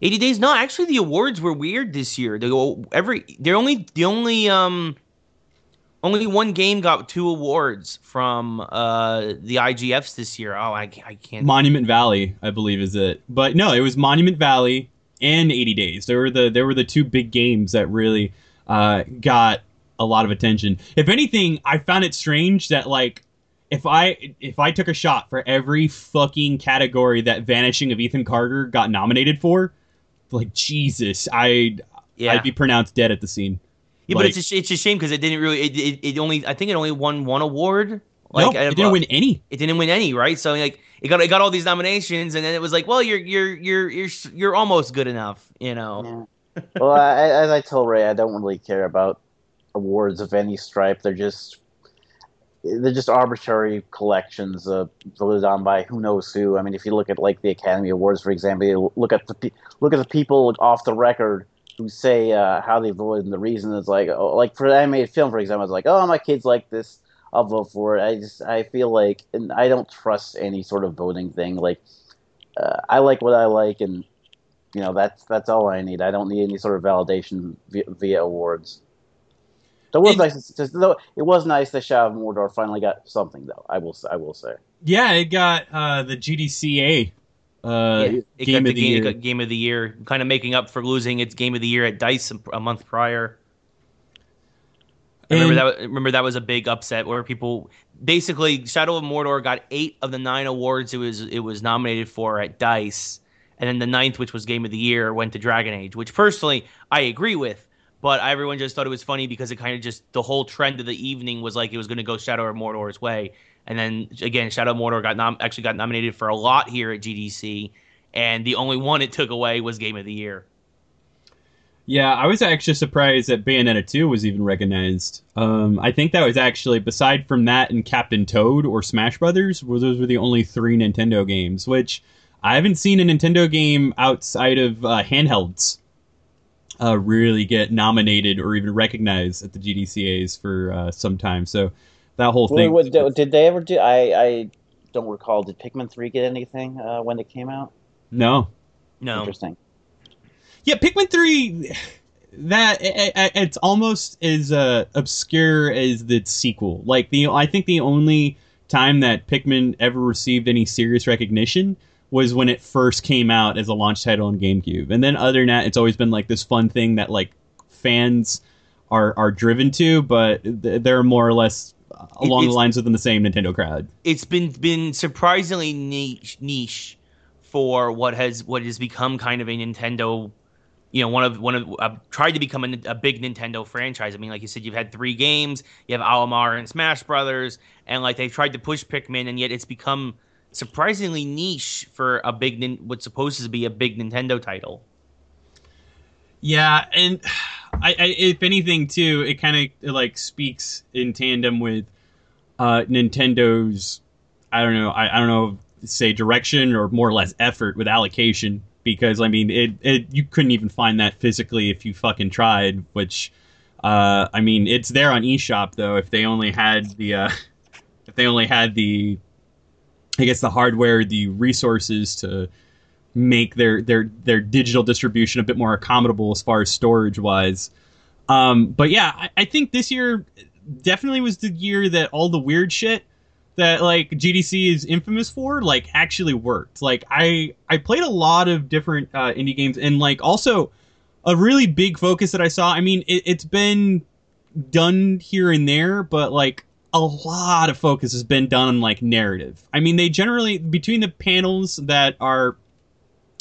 80 days no actually the awards were weird this year they go every they're only the only um only one game got two awards from uh the igfs this year oh i, I can't Monument Valley, I believe, is it. But no, it was Monument Valley and 80 Days. There were the there were the two big games that really uh, got a lot of attention. If anything, I found it strange that like if I if I took a shot for every fucking category that Vanishing of Ethan Carter got nominated for, like Jesus, I'd yeah I'd be pronounced dead at the scene. yeah but it's a, it's a shame because it didn't really it, it, it only i think it only won one award no, out it didn't uh, win any. it didn't win any right so like it got it got all these nominations and then it was like well you're you're you're you're you're almost good enough you know Yeah. well, I, as I told Ray, I don't really care about awards of any stripe. They're just they're just arbitrary collections uh, voted on by who knows who. I mean, if you look at like the Academy Awards, for example, look at the look at the people off the record who say uh, how they voted, and the reason is like oh, like for animated film, for example, it's like oh my kids like this, I'll vote for it. I just I feel like and I don't trust any sort of voting thing. Like uh, I like what I like, and you know that's that's all I need. I don't need any sort of validation via, via awards. So it was And- nice. To, though it was nice that Shadow of Mordor finally got something, though. I will I will say. Yeah, it got uh, the GDCA uh, Yeah, it game got of the game, year. It got game of the year, kind of making up for losing its game of the year at Dice a, a month prior. I remember that. was- Remember that was a big upset where people basically Shadow of Mordor got eight of the nine awards it was it was nominated for at Dice, and then the ninth, which was Game of the Year, went to Dragon Age, which personally I agree with. But everyone just thought it was funny because it kind of just the whole trend of the evening was like it was going to go Shadow of Mordor's way, and then again Shadow of Mordor got nom- actually got nominated for a lot here at GDC, and the only one it took away was Game of the Year. Yeah, I was actually surprised that Bayonetta 2 was even recognized. Um, I think that was actually, beside from that and Captain Toad or Smash Brothers, well, those were the only three Nintendo games, which I haven't seen a Nintendo game outside of uh, handhelds uh, really get nominated or even recognized at the GDCAs for uh, some time. So that whole thing. Wait, what- did they ever do? I I don't recall. Did Pikmin three get anything uh, when it came out? no. No, Interesting. Yeah, Pikmin three. That i- i- it's almost as uh, obscure as the sequel. Like the, I think the only time that Pikmin ever received any serious recognition was when it first came out as a launch title on GameCube, and then other than that, it's always been like this fun thing that like fans are are driven to, but th- they're more or less along the lines within the same Nintendo crowd. it's been been surprisingly niche niche for what has what has become kind of a Nintendo. You know, one of one of uh, tried to become a, a big Nintendo franchise. I mean, like you said, you've had three games. You have Olimar and Smash Brothers, and like they've tried to push Pikmin, and yet it's become surprisingly niche for a big what's supposed to be a big Nintendo title. Yeah, and I, I if anything too, it kind of like speaks in tandem with uh, Nintendo's. I don't know. I, I don't know. Say direction or more or less effort with allocation because I mean it, it. You couldn't even find that physically if you fucking tried. Which, uh, I mean, it's there on eShop though. If they only had the, uh, if they only had the, I guess the hardware, the resources to make their their their digital distribution a bit more accommodable as far as storage wise. Um, but yeah, I, I think this year definitely was the year that all the weird shit that like GDC is infamous for like actually worked. Like I I played a lot of different uh, indie games and like also a really big focus that I saw. I mean, it, it's been done here and there, but like a lot of focus has been done on like narrative. I mean, they generally between the panels that are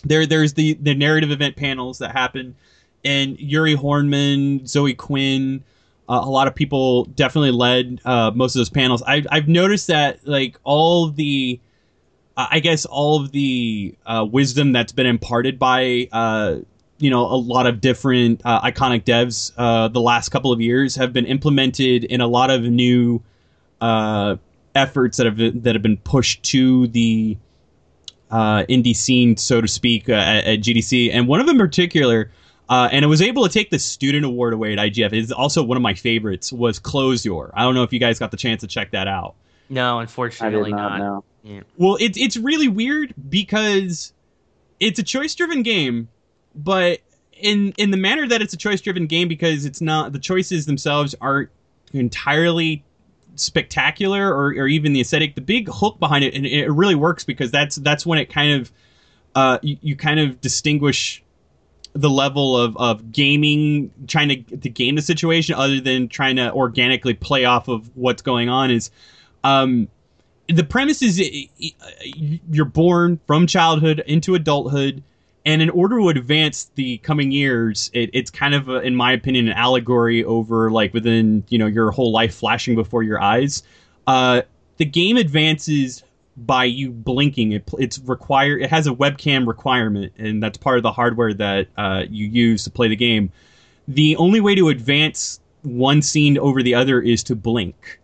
there, there's the the narrative event panels that happen, and Jurie Horneman, Zoe Quinn, uh, a lot of people definitely led uh, most of those panels. I've I've noticed that like all the I guess all of the uh, wisdom that's been imparted by uh, you know a lot of different uh, iconic devs uh, the last couple of years have been implemented in a lot of new uh, efforts that have that have been pushed to the uh, indie scene, so to speak, uh, at, at, GDC, and one of them in particular. Uh, and I was able to take the student award away at IGF. It's also one of my favorites. Was Close Your. I don't know if you guys got the chance to check that out. No, unfortunately I did not. not. know. Yeah. Well, it's it's really weird because it's a choice driven game, but in in the manner that it's a choice driven game because it's not the choices themselves aren't entirely spectacular or, or even the aesthetic. The big hook behind it, and it really works because that's that's when it kind of uh, you, you kind of distinguish the level of, of gaming trying to, to game the situation other than trying to organically play off of what's going on is um, the premise is you're born from childhood into adulthood and in order to advance the coming years it, it's kind of a, in my opinion an allegory over like within you know your whole life flashing before your eyes. Uh, the game advances by you blinking. It, it's required it has a webcam requirement and that's part of the hardware that uh, you use to play the game. The only way to advance one scene over the other is to blink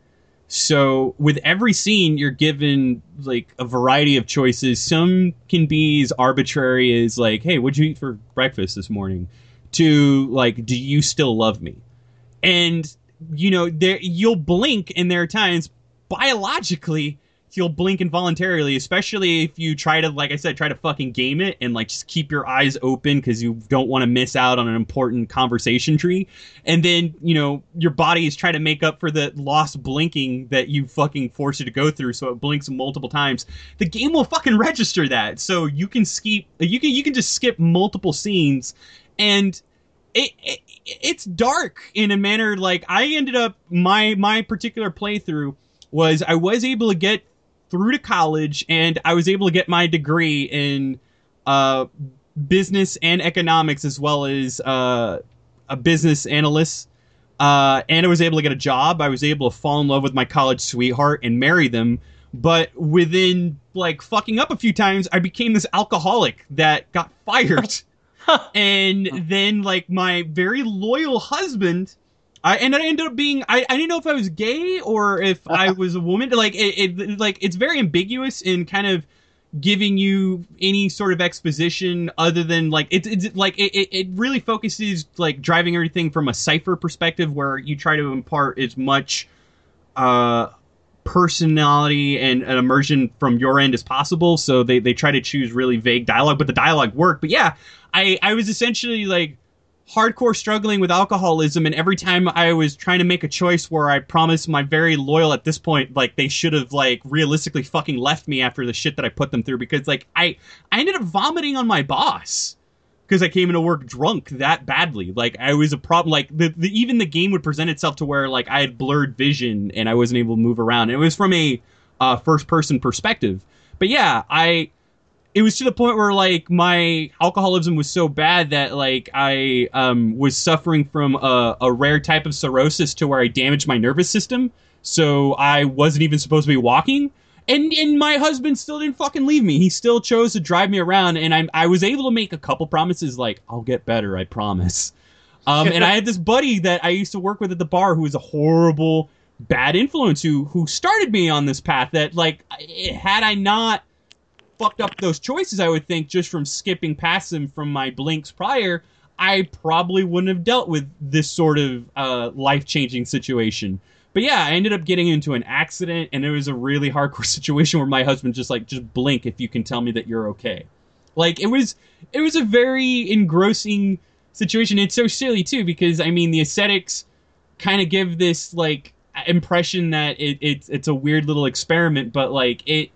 so with every scene, you're given like a variety of choices. Some can be as arbitrary as like, "Hey, what'd you eat for breakfast this morning?" to like, "Do you still love me?" And you know, there you'll blink, and there are times biologically you'll blink involuntarily, especially if you try to, like I said, try to fucking game it and like just keep your eyes open because you don't want to miss out on an important conversation tree. And then, you know, your body is trying to make up for the lost blinking that you fucking forced it to go through, so it blinks multiple times. The game will fucking register that, so you can skip, you can you can just skip multiple scenes, and it, it it's dark in a manner like I ended up my my particular playthrough was I was able to get through to college and I was able to get my degree in uh, business and economics as well as uh, a business analyst. Uh, and I was able to get a job. I was able to fall in love with my college sweetheart and marry them. But within like fucking up a few times, I became this alcoholic that got fired. and then like my very loyal husband I and I ended up being I, I didn't know if I was gay or if I was a woman. Like it, it like it's very ambiguous in kind of giving you any sort of exposition other than like it's, it's like it, it really focuses like driving everything from a cipher perspective where you try to impart as much uh personality and an immersion from your end as possible so they, they try to choose really vague dialogue but the dialogue worked but yeah i i was essentially like hardcore struggling with alcoholism and every time I was trying to make a choice where I promised my very loyal at this point like they should have like realistically fucking left me after the shit that I put them through because like I I ended up vomiting on my boss because I came into work drunk that badly. Like I was a problem like the, the even the game would present itself to where like I had blurred vision and I wasn't able to move around. It was from a uh, first person perspective. But yeah I it was to the point where like my alcoholism was so bad that like I um, was suffering from a, a, rare type of cirrhosis to where I damaged my nervous system. So I wasn't even supposed to be walking. And and my husband still didn't fucking leave me. He still chose to drive me around, and I I was able to make a couple promises like I'll get better, I promise. Um, and I had this buddy that I used to work with at the bar who was a horrible, bad influence who who started me on this path. That like had I not fucked up those choices, I would think, just from skipping past them from my blinks prior, I probably wouldn't have dealt with this sort of uh, life changing situation. But yeah, I ended up getting into an accident, and it was a really hardcore situation where my husband just like, just blink if you can tell me that you're okay. Like it was, it was a very engrossing situation. It's so silly too because I mean the aesthetics kind of give this like impression that it, it's it's a weird little experiment, but like it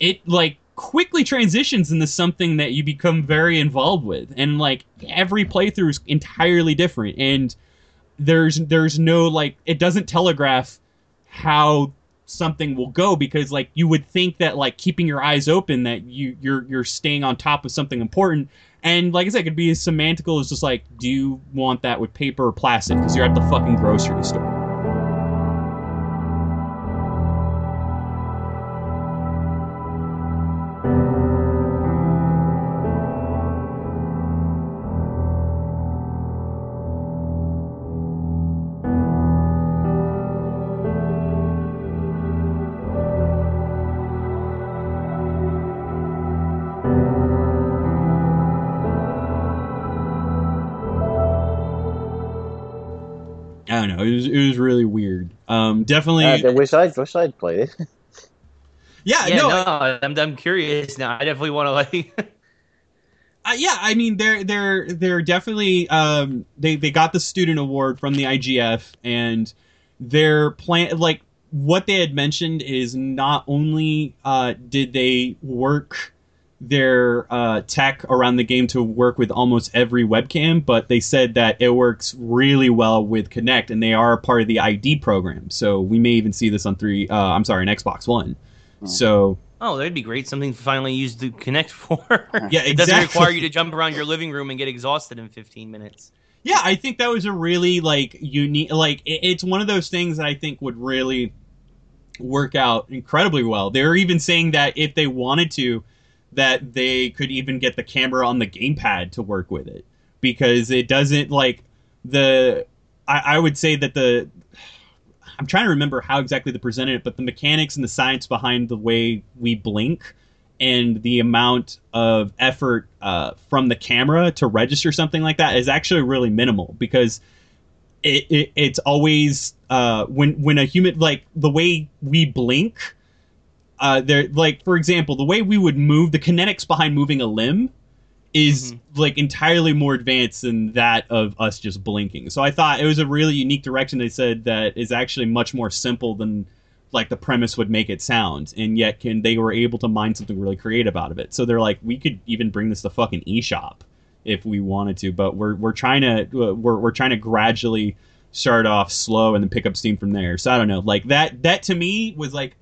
it like quickly transitions into something that you become very involved with and like every playthrough is entirely different and there's there's no like it doesn't telegraph how something will go because like you would think that like keeping your eyes open that you you're you're staying on top of something important and like I said, it could be as semantical as just like, do you want that with paper or plastic? Because you're at the fucking grocery store. It was really weird. Um, definitely. I wish I wish I'd played it. yeah, Yeah, no, no, I'm, I'm curious now. I definitely want to like. Uh, yeah, I mean they're they're they're definitely um, they they got the student award from the IGF and their plan like what they had mentioned is not only uh, did they work their uh, tech around the game to work with almost every webcam, but they said that it works really well with Kinect, and they are part of the ID program. So we may even see this on three. Uh, I'm sorry, an Xbox One. Oh. So Oh, that'd be great. Something to finally use the Kinect for. yeah, it doesn't require you to jump around your living room and get exhausted in 15 minutes. yeah i think that was a really like unique like it, it's one of those things that i think would really work out incredibly well they're even saying that if they wanted to that they could even get the camera on the gamepad to work with it. Because it doesn't like the i, I would say that the i'm trying to remember how exactly they presented it but the mechanics and the science behind the way we blink and the amount of effort uh, from the camera to register something like that is actually really minimal because it, it it's always uh, when when a human like the way we blink uh, there like for example the way we would move the kinetics behind moving a limb is like entirely more advanced than that of us just blinking. So i thought it was a really unique direction. They said that is actually much more simple than like the premise would make it sound and yet can they were able to mine something really creative out of it. So they're like we could even bring this to fucking eShop if we wanted to but we're we're trying to uh, we're we're trying to gradually start off slow and then pick up steam from there. So i don't know like that that to me was like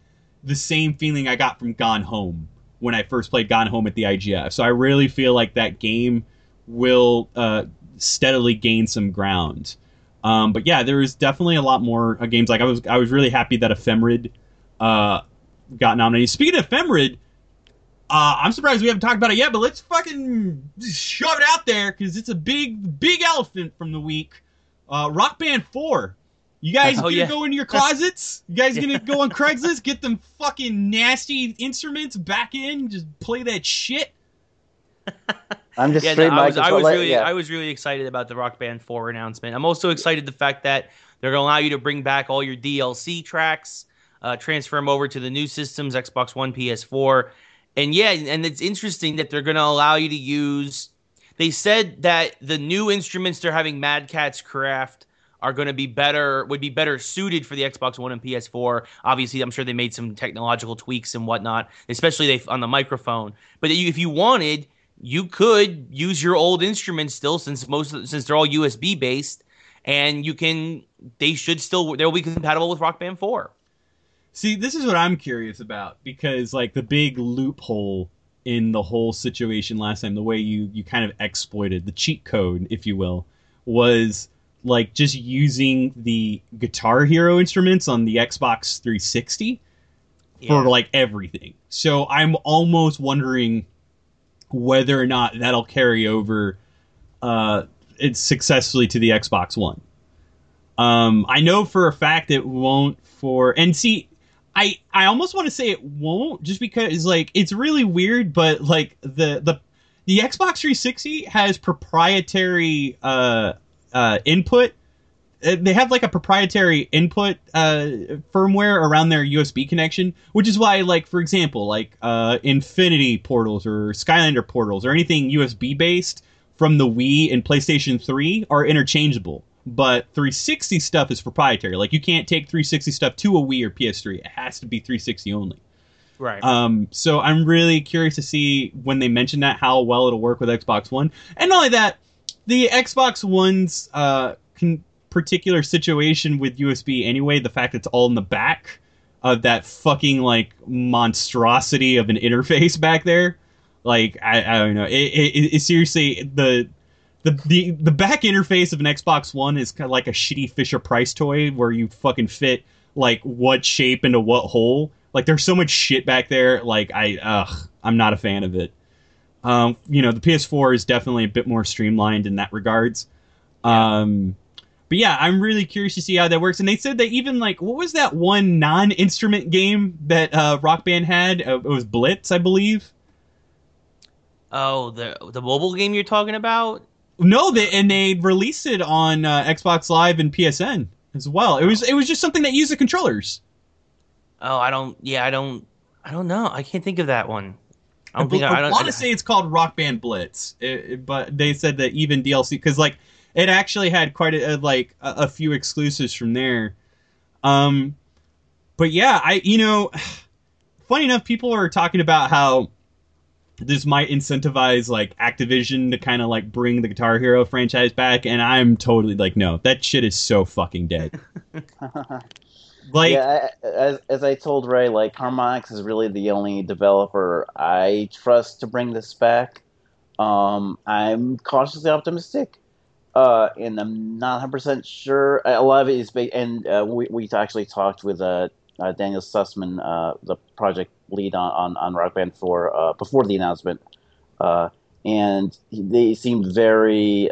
the same feeling i got from gone home when i first played gone home at the igf so i really feel like that game will uh, steadily gain some ground um, but yeah, there is definitely a lot more uh, games. Like I was, I was really happy that Ephemerid uh, got nominated. Speaking of Ephemerid, uh, I'm surprised we haven't talked about it yet. But let's fucking shove it out there because it's a big, big elephant from the week. Uh, Rock Band Four. You guys Oh, gonna yeah. go into your closets? You guys gonna go on Craigslist, get them fucking nasty instruments back in, just play that shit? I'm just yeah, no, I was, I was really, yeah. I was really excited about the Rock Band 4 announcement. I'm also excited the fact that they're going to allow you to bring back all your DLC tracks, uh, transfer them over to the new systems, Xbox One, PS4, and yeah, and it's interesting that they're going to allow you to use. They said that the new instruments they're having Mad Catz craft are going to be better, would be better suited for the Xbox One and PS4. Obviously, I'm sure they made some technological tweaks and whatnot, especially they, on the microphone. But if you wanted, you could use your old instruments still, since most since they're all USB based, and you can. They should still they'll be compatible with Rock Band 4. See, this is what I'm curious about because like the big loophole in the whole situation last time, the way you you kind of exploited the cheat code, if you will, was like just using the Guitar Hero instruments on the Xbox 360 Yeah. for like everything. So I'm almost wondering whether or not that'll carry over uh it's successfully to the Xbox One. Um I know for a fact it won't for and see I I almost want to say it won't just because like it's really weird but like the the the Xbox 360 has proprietary uh uh input uh, they have like a proprietary input uh, firmware around their USB connection, which is why, like for example, like uh, Infinity portals or Skylander portals or anything USB based from the Wii and PlayStation 3 are interchangeable. But 360 stuff is proprietary. Like you can't take 360 stuff to a Wii or PS3. It has to be 360 only. Right. Um, so I'm really curious to see when they mention that how well it'll work with Xbox One, and not only that, the Xbox One's uh, con- particular situation with USB anyway, the fact it's all in the back of that fucking like monstrosity of an interface back there, like I, I don't know, it, it, it seriously the. The, the, the back interface of an Xbox One is kind of like a shitty Fisher Price toy where you fucking fit like what shape into what hole. Like there's so much shit back there. Like I, ugh, I'm not a fan of it. Um, you know, the PS4 is definitely a bit more streamlined in that regards. Um, but yeah, I'm really curious to see how that works. And they said that even like, what was that one non-instrument game that uh, Rock Band had? Uh, it was Blitz, I believe. oh, the the mobile game you're talking about? No, they and they released it on uh, Xbox Live and PSN. as well. It was it was just something that used the controllers. Oh, I don't. Yeah, I don't. I don't know. I can't think of that one. I don't I, think I, I don't. want to say it's called Rock Band Blitz, it- it- but they said that even DLC because like it actually had quite a, a- like a, a few exclusives from there. Um, but yeah, I you know, funny enough, people are talking about how this might incentivize like Activision to kind of like bring the Guitar Hero franchise back, and I'm totally like, no, that shit is so fucking dead. Like, yeah, I- as, as I told Ray, like Harmonix is really the only developer I trust to bring this back. Um, I'm cautiously optimistic, uh, and I'm not 100 percent sure. A lot of it is, ba- and uh, we we actually talked with uh, uh, Daniel Sussman, uh, the project lead on on, on Rock Band 4, uh, before the announcement, and they seemed very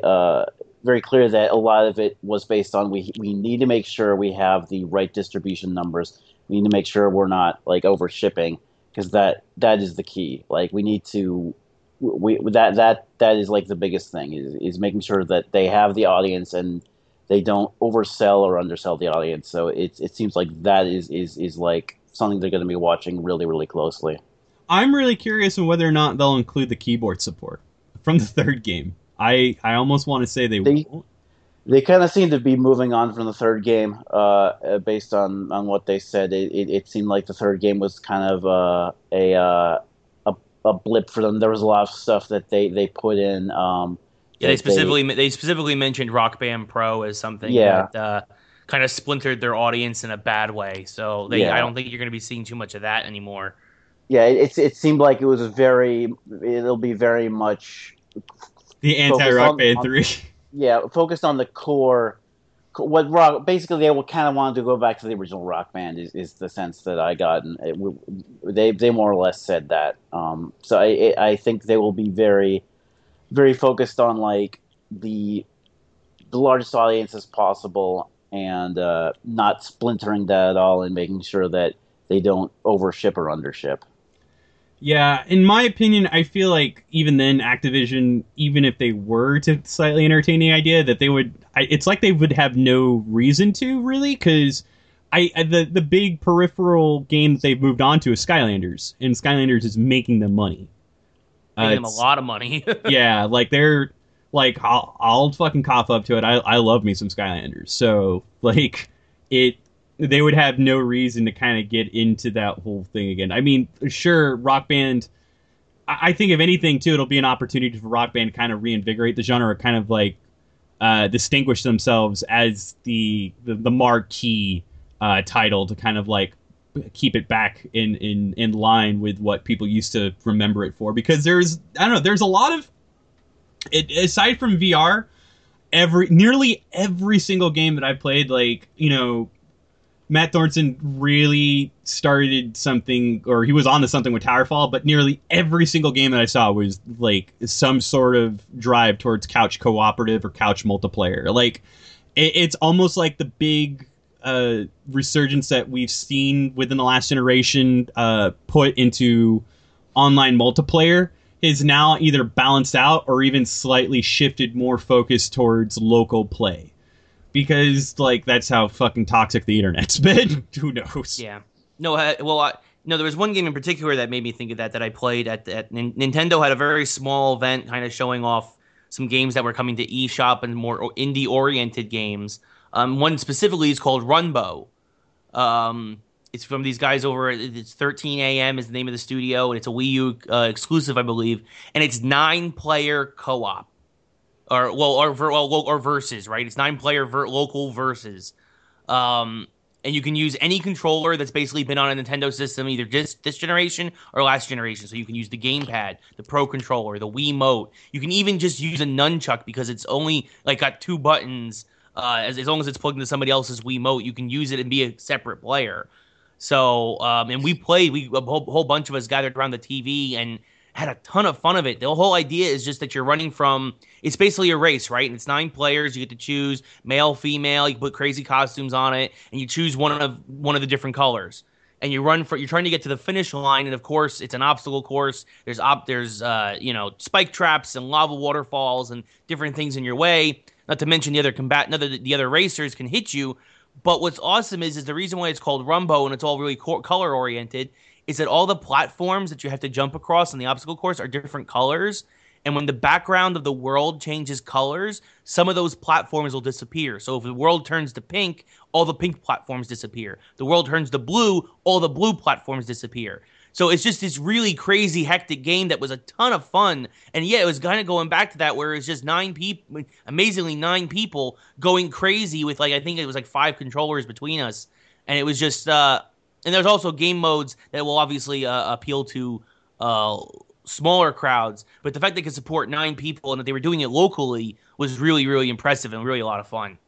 very clear that a lot of it was based on we we need to make sure we have the right distribution numbers. We need to make sure we're not like over shipping because that that is the key. Like we need to we that that that is like the biggest thing is is making sure that they have the audience and they don't oversell or undersell the audience. So it it seems like that is is is like something they're going to be watching really really closely. I'm really curious on whether or not they'll include the keyboard support from the third game. I I almost want to say they, They- won't. They kind of seem to be moving on from the third game, uh, uh, based on, on what they said. It, it, it seemed like the third game was kind of uh, a, uh, a a blip for them. There was a lot of stuff that they, they put in. Um, yeah, they specifically they specifically mentioned Rock Band Pro as something Yeah. that uh, kind of splintered their audience in a bad way. So they, Yeah. I don't think you're going to be seeing too much of that anymore. yeah, it, it's it seemed like it was very. It'll be very much the anti Rock Band on- three. yeah focused on the core. What rock basically they will kind of wanted to go back to the original rock band is, is the sense that I got and it, they they more or less said that um, so I I I think they will be very very focused on like the the largest audience as possible and uh, not splintering that at all and making sure that they don't overship or undership. Yeah, in my opinion, I feel like even then, Activision, even if they were to slightly entertain the idea, that they would, I, it's like they would have no reason to really, because I I- the the big peripheral game that they've moved on to is Skylanders, and Skylanders is making them money. Uh, Paying them a lot of money. yeah, like they're like I'll, I'll fucking cough up to it. I I love me some Skylanders. So like it they would have no reason to kind of get into that whole thing again. I mean, sure, Rock Band. I I think if anything, too, it'll be an opportunity for Rock Band to kind of reinvigorate the genre, kind of like uh, distinguish themselves as the the, the marquee uh, title to kind of like keep it back in, in in line with what people used to remember it for. Because there's I don't know, there's a lot of it aside from VR, every nearly every single game that I played, like you know, Matt Thorson really started something, or he was on to something with Towerfall. But nearly every single game that I saw was like some sort of drive towards couch cooperative or couch multiplayer. Like it, it's almost like the big uh, resurgence that we've seen within the last generation uh, put into online multiplayer is now either balanced out or even slightly shifted more focus towards local play because like that's how fucking toxic the internet's been who knows Yeah. No, uh, well, I, no, there was one game in particular that made me think of that that I played at, at Nin- Nintendo had a very small event kind of showing off some games that were coming to eShop and more indie oriented games. Um, one specifically is called Runbow. Um, it's from these guys over it's 13 a.m. is the name of the studio and it's a Wii U uh, exclusive, I believe, and it's nine player co op. Or well, or well, or versus, right? It's nine player ver- local versus. Um, and you can use any controller that's basically been on a Nintendo system, either this this generation or last generation. So you can use the gamepad, the Pro controller, the Wii Mote. You can even just use a nunchuck because it's only like got two buttons. Uh, as, as long as it's plugged into somebody else's Wii Mote, you can use it and be a separate player. So, um, and we played. We a whole, whole bunch of us gathered around the TV and had a ton of fun of it. The whole idea is just that you're running from. It's basically a race, right? And it's nine players. You get to choose male, female. You put crazy costumes on it, and you choose one of one of the different colors. And you run for. You're trying to get to the finish line, and of course, it's an obstacle course. There's op. There's uh, you know, spike traps and lava waterfalls and different things in your way. Not to mention the other combat. Other the other racers can hit you. But what's awesome is is the reason why it's called Runbow and it's all really co- color oriented is that all the platforms that you have to jump across on the obstacle course are different colors. And when the background of the world changes colors, some of those platforms will disappear. So if the world turns to pink, all the pink platforms disappear. The world turns to blue, all the blue platforms disappear. So it's just this really crazy, hectic game that was a ton of fun. And yeah, it was kind of going back to that where it's just nine people, amazingly nine people going crazy with like I think it was like five controllers between us, and it was just. uh And there's also game modes that will obviously uh, appeal to uh smaller crowds, but the fact they could support nine people and that they were doing it locally was really, really impressive and really a lot of fun.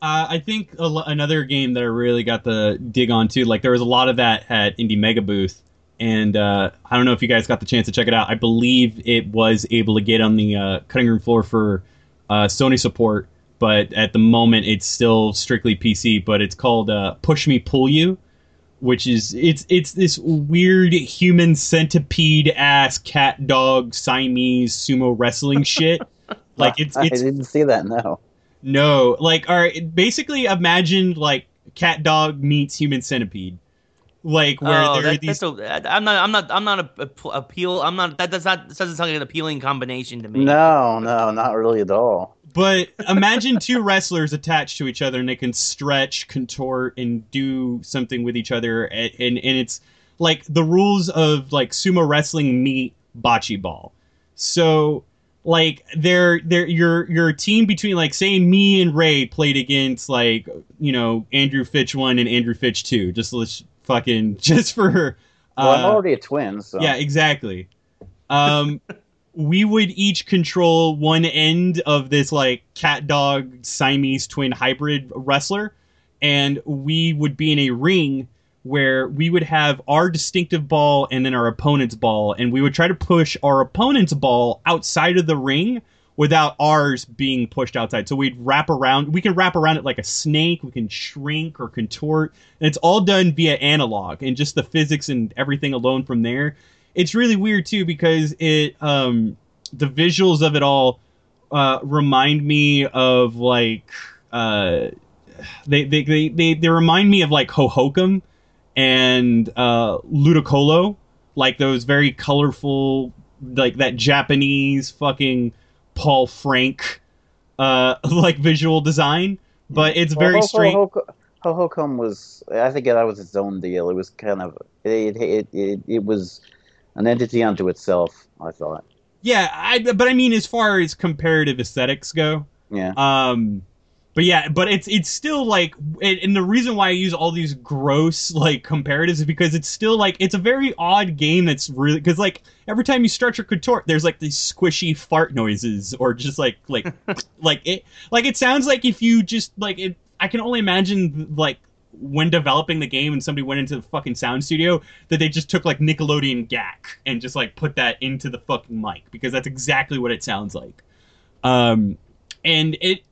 Uh, I think lo- another game that I really got the dig on too, like there was a lot of that at Indie Mega Booth, and uh, I don't know if you guys got the chance to check it out. I believe it was able to get on the uh, cutting room floor for uh, Sony support, but at the moment it's still strictly PC. But it's called uh, Push Me Pull You, which is it's it's this weird human centipede ass cat dog Siamese sumo wrestling shit. Like it's it's I didn't see that. No. no, like, all right, basically imagine like cat dog meets human centipede, like where Oh, there are that- these. that's a, I'm not. I'm not. I'm not a, a- appeal. I'm not. That does not. That doesn't sound like an appealing combination to me. No, no, not really at all. But imagine two wrestlers attached to each other, and they can stretch, contort, and do something with each other, and and, and it's like the rules of like sumo wrestling meet bocce ball. So like they're they're your your team between like say me and Ray played against like you know Andrew Fitch one and Andrew Fitch two. Just let's fucking just for Well, I'm uh, already a twin, so yeah, exactly. Um, we would each control one end of this like cat dog Siamese twin hybrid wrestler, and we would be in a ring where we would have our distinctive ball and then our opponent's ball, and we would try to push our opponent's ball outside of the ring without ours being pushed outside. So we'd wrap around. We can wrap around it like a snake. We can shrink or contort, and it's all done via analog and just the physics and everything alone from there. It's really weird too because it um, the visuals of it all uh, remind me of like uh, they, they, they, they, they remind me of like Hohokum and uh, Ludicolo, like those very colorful, like that Japanese fucking Paul Frank, uh, like visual design. But it's very Well, Ho- strange. Ho- Ho- Ho- Hokum was, I think that was its own deal. It was kind of, it, it, it, it was an entity unto itself. I thought. Yeah, I, but I mean, as far as comparative aesthetics go, Yeah. Um, but yeah, but it's it's still like, and and the reason why I use all these gross like comparatives is because it's still like it's a very odd game that's really because like every time you stretch or contort, there's like these squishy fart noises or just like like like it like it sounds like if you just like it. I can only imagine like when developing the game and somebody went into the fucking sound studio that they just took like Nickelodeon gack and just like put that into the fucking mic because that's exactly what it sounds like. Um, and it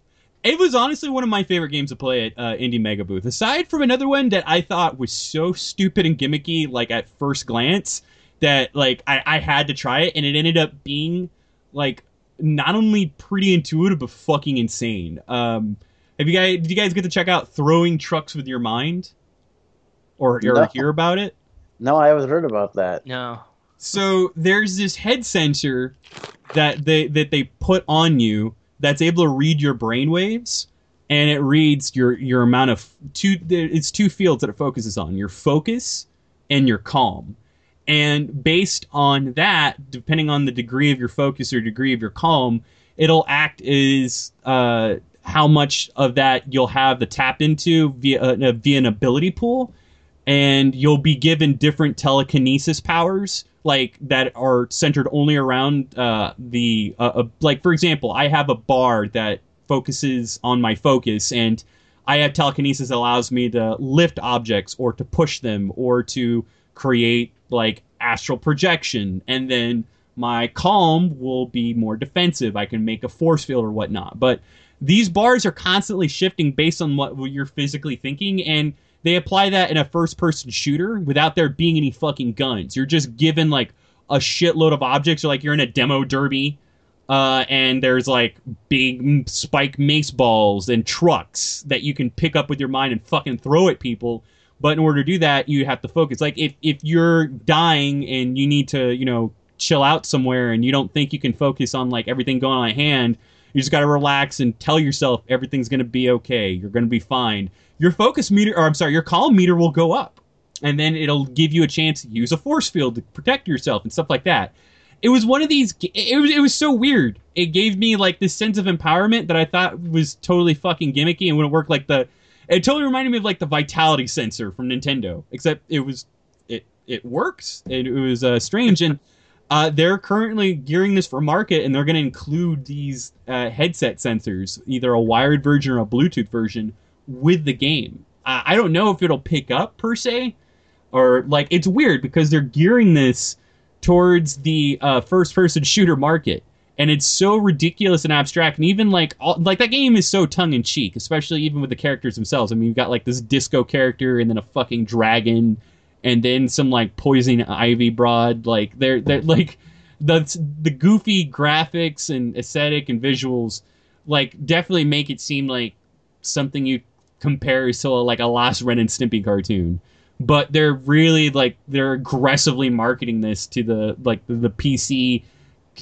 it was honestly one of my favorite games to play at uh, Indie Mega Booth. Aside from another one that I thought was so stupid and gimmicky, like at first glance, that like I, I had to try it, and it ended up being like not only pretty intuitive but fucking insane. Um, have you guys did you guys get to check out Throwing Trucks with Your Mind, or, or No. hear about it? No, I haven't heard about that. No. So there's this head sensor that they that they put on you that's able to read your brain waves and it reads your your amount of two it's two fields that it focuses on your focus and your calm and based on that depending on the degree of your focus or degree of your calm it'll act as uh, how much of that you'll have to tap into via, uh, via an ability pool. And you'll be given different telekinesis powers like that are centered only around uh, the uh, uh, like for example i have a bar that focuses on my focus and i have telekinesis that allows me to lift objects or to push them or to create like astral projection. And then my calm will be more defensive. I can make a force field or whatnot. But these bars are constantly shifting based on what you're physically thinking and they apply that in a first person shooter without there being any fucking guns you're just given like a shitload of objects or like you're in a demo derby Uh, and there's like big spike mace balls and trucks that you can pick up with your mind and fucking throw at people. But in order to do that, you have to focus. Like if if you're dying and you need to, you know, chill out somewhere and you don't think you can focus on like everything going on at hand, you just got to relax and tell yourself everything's going to be okay. You're going to be fine. Your focus meter, or I'm sorry, your calm meter will go up, and then it'll give you a chance to use a force field to protect yourself and stuff like that. It was one of these. It was it was so weird. It gave me like this sense of empowerment that I thought was totally fucking gimmicky and wouldn't work like the. It totally reminded me of like the vitality sensor from Nintendo, except it was it it works. It, it was uh, strange and. Uh, they're currently gearing this for market, and they're going to include these uh, headset sensors, either a wired version or a Bluetooth version, with the game. I, I don't know if it'll pick up per se, or like it's weird because they're gearing this towards the uh, first-person shooter market, and it's so ridiculous and abstract, and even like all, like that game is so tongue-in-cheek, especially even with the characters themselves. I mean, you've got like this disco character, and then a fucking dragon and then some like poison ivy broad like they're they're like the the goofy graphics and aesthetic and visuals like definitely make it seem like something you compare to like a last Ren and Stimpy cartoon. But they're really like they're aggressively marketing this to the like the, the PC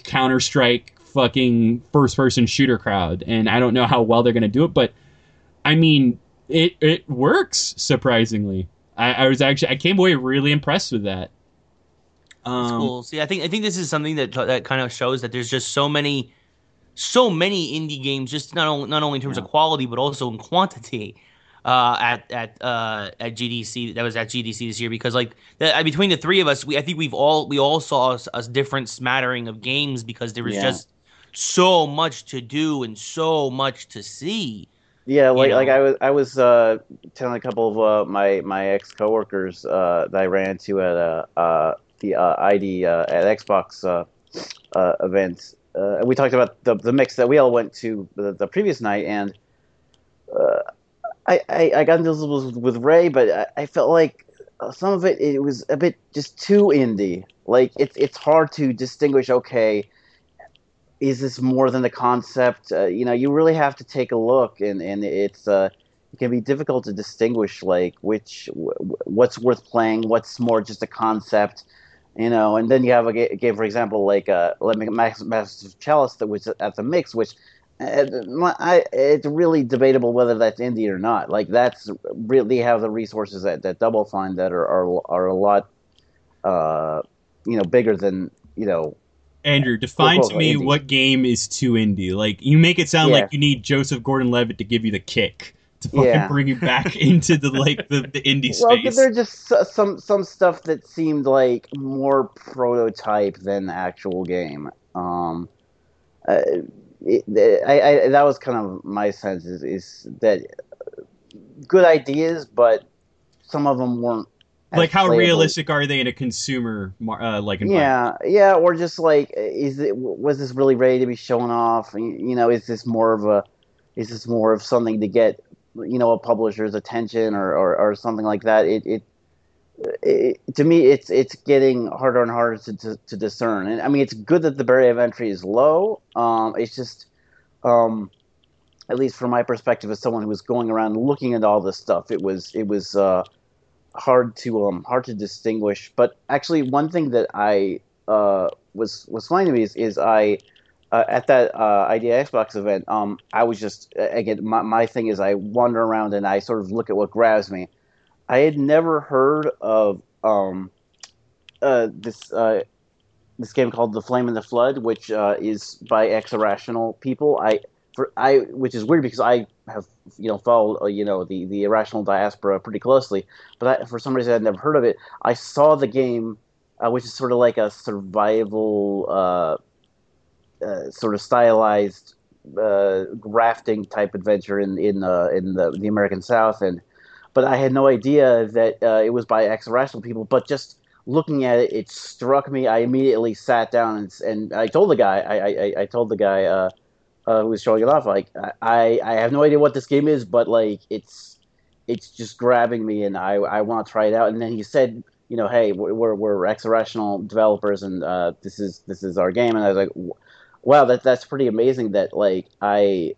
Counter Strike fucking first person shooter crowd. And I don't know how well they're gonna do it but I mean it it works surprisingly I, I was actually I came away really impressed with that. That's Um, cool. See, I think I think this is something that that kind of shows that there's just so many, so many indie games, just not only not only in terms of quality but also in quantity. Uh, at at uh, at GDC that was at GDC this year because like the, uh, between the three of us we I think we've all we all saw a, a different smattering of games because there was Yeah. just so much to do and so much to see. Yeah, like know? like I was I was uh, telling a couple of uh, my my ex coworkers uh, that I ran into at uh, uh, the uh, ID uh, at Xbox uh, uh, event. Uh, we talked about the the mix that we all went to the, the previous night, and uh, I, I I got into this with, with Ray, but I, I felt like some of it it was a bit just too indie. Like it's it's hard to distinguish. Okay, is this more than the concept? Uh, you know, you really have to take a look, and and it's uh, it can be difficult to distinguish like which what's worth playing, what's more just a concept. You know, and then you have a ga- game, for example, like uh, like Massive Chalice that was at the mix, which uh, I, it's really debatable whether that's indie or not. Like that's really have the resources that, that Double Fine that are are, are a lot, uh, you know, bigger than you know Andrew, define to me indie. what game is too indie. Like you make it sound Yeah. like you need Joseph Gordon-Levitt to give you the kick to fucking Yeah. bring you back into the like the, the indie Well, space. there's just some some stuff that seemed like more prototype than the actual game. Um, uh, it, I, I, that was kind of my sense is, is that good ideas, but some of them weren't. Like how playable. realistic are they in a consumer uh, like? Yeah, yeah, or just like, is it was this really ready to be shown off? You you know, is this more of a, is this more of something to get, you know, a publisher's attention or or, or something like that? It, it, it to me, it's it's getting harder and harder to, to, to discern. And I mean, it's good that the barrier of entry is low. Um, it's just, um, at least from my perspective, as someone who was going around looking at all this stuff, it was it was. Uh, hard to um hard to distinguish. But actually, one thing that I uh was was funny to me is, is I uh, at that uh, ID@Xbox event, um, I was just again my my thing is I wander around and I sort of look at what grabs me. I had never heard of um uh this uh this game called The Flame and the Flood, which uh, is by ex irrational people. I for I which is weird because I have you know followed uh, you know the the irrational diaspora pretty closely, but I, for some reason I'd never heard of it. I saw the game, uh, which is sort of like a survival uh, uh, sort of stylized uh, rafting type adventure in in uh, in the the American South, and but I had no idea that it was by ex irrational people. But just looking at it, it struck me. I immediately sat down and, and I told the guy. I I, I told the guy. Uh, who was showing it off. Like I, I have no idea what this game is, but like it's it's just grabbing me, and I I want to try it out. And then he said, you know, hey, we're we're, we're ex irrational developers, and uh, this is this is our game. And I was like, wow, that that's pretty amazing. That like I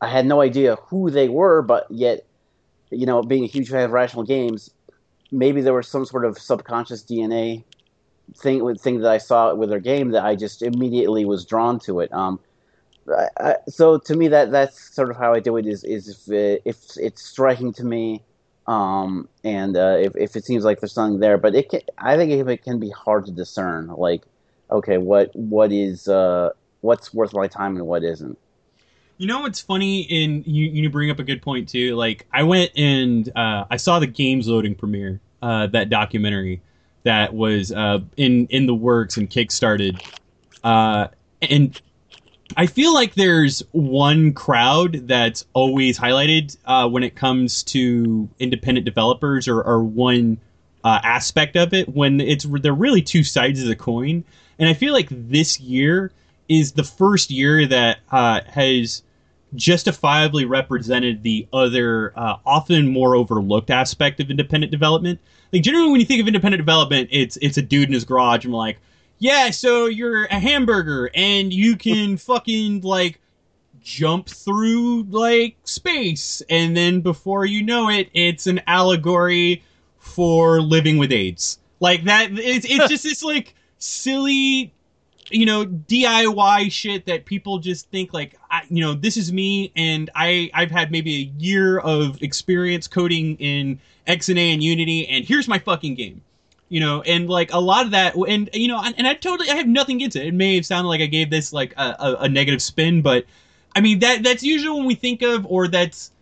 I had no idea who they were, but yet, you know, being a huge fan of Rational Games, maybe there was some sort of subconscious DNA thing thing that I saw with their game that I just immediately was drawn to it. Um, I, so to me, that that's sort of how I do it. Is is if, uh, if it's striking to me, um, and uh, if if it seems like there's something there, but it can, I think it can be hard to discern. Like, okay, what what is uh, what's worth my time and what isn't. You know what's funny? And you you bring up a good point too. Like I went and uh, I saw the games loading premiere, uh, that documentary that was uh, in in the works and kickstarted, uh, and I feel like there's one crowd that's always highlighted uh, when it comes to independent developers, or, or one uh, aspect of it. When it's they're really two sides of the coin, and I feel like this year is the first year that uh, has justifiably represented the other, uh, often more overlooked aspect of independent development. Like generally, when you think of independent development, it's it's a dude in his garage and like, yeah, so you're a hamburger and you can fucking like jump through like space, and then before you know it, it's an allegory for living with AIDS. Like that, it's it's just this like silly you know DIY shit that people just think like I, you know this is me and I I've had maybe a year of experience coding in XNA and Unity and here's my fucking game you know and like a lot of that and you know and I totally I have nothing against it it may have sounded like I gave this like a, a, a negative spin but I mean that that's usually when we think of or that's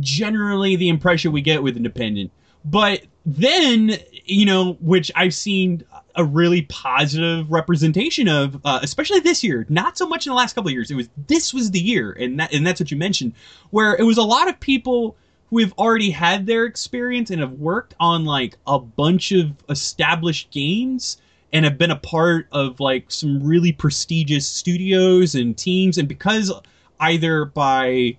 generally the impression we get with independent but then you know which I've seen a really positive representation of, uh, especially this year. Not so much in the last couple of years. It was this was the year, and that and that's what you mentioned, where it was a lot of people who have already had their experience and have worked on like a bunch of established games and have been a part of like some really prestigious studios and teams, and because either by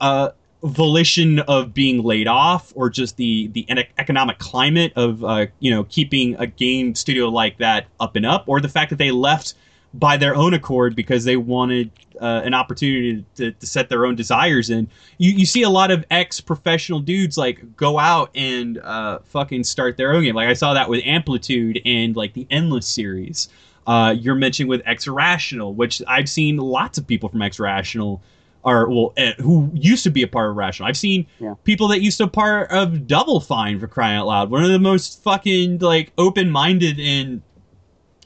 uh, volition of being laid off or just the the economic climate of uh, you know keeping a game studio like that up and up or the fact that they left by their own accord because they wanted uh, an opportunity to, to, set their own desires in you, you see a lot of ex-professional dudes like go out and uh, fucking start their own game like i saw that with amplitude and like the endless series uh, you're mentioning with x irrational which i've seen lots of people from x irrational or well, uh, who used to be a part of Rational. I've seen yeah. people that used to part of Double Fine for crying out loud. One of the most fucking like open minded and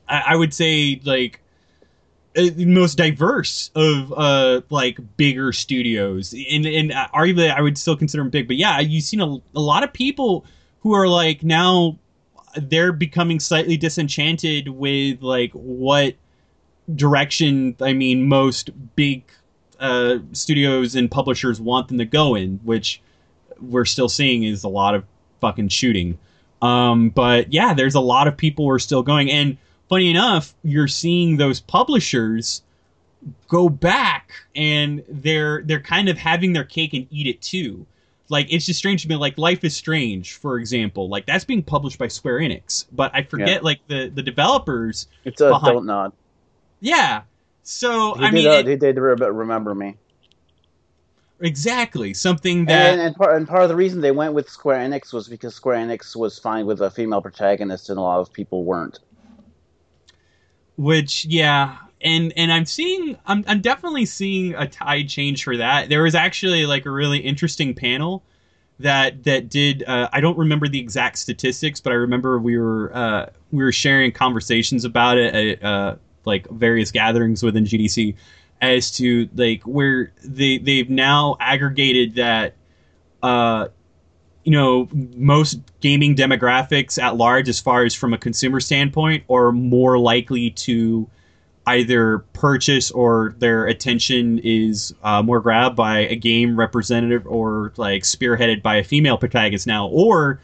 I, I, would say like most diverse of uh like bigger studios. And and arguably I would still consider them big, but yeah, you've seen a, a lot of people who are like now they're becoming slightly disenchanted with like what direction I mean most big uh, studios and publishers want them to go in, which we're still seeing is a lot of fucking shooting. Um, but yeah, there's a lot of people who are still going. And funny enough, you're seeing those publishers go back and they're they're kind of having their cake and eat it too. Like it's just strange to me. Like Life is Strange, for example, like that's being published by Square Enix, but I forget yeah. like the the developers. It's a behind, Dontnod. Yeah, so he I did, mean, uh, it, he did remember me. Exactly, something that and, and, part, and part of the reason they went with Square Enix was because Square Enix was fine with a female protagonist, and a lot of people weren't. Which, yeah, and and I'm seeing, I'm I'm definitely seeing a tide change for that. There was actually like a really interesting panel that that did. Uh, I don't remember the exact statistics, but I remember we were uh, we were sharing conversations about it at uh, like various gatherings within GDC as to like where they they've now aggregated that uh you know most gaming demographics at large as far as from a consumer standpoint are more likely to either purchase or their attention is uh, more grabbed by a game representative or like spearheaded by a female protagonist now or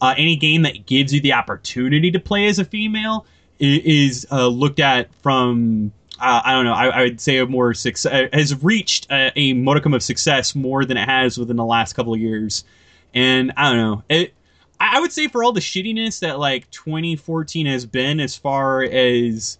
uh, any game that gives you the opportunity to play as a female is uh, looked at from uh, I don't know. I, I, would say a more success has reached a, a, modicum of success more than it has within the last couple of years, and I don't know. It, I would say for all the shittiness that like 2014 has been, as far as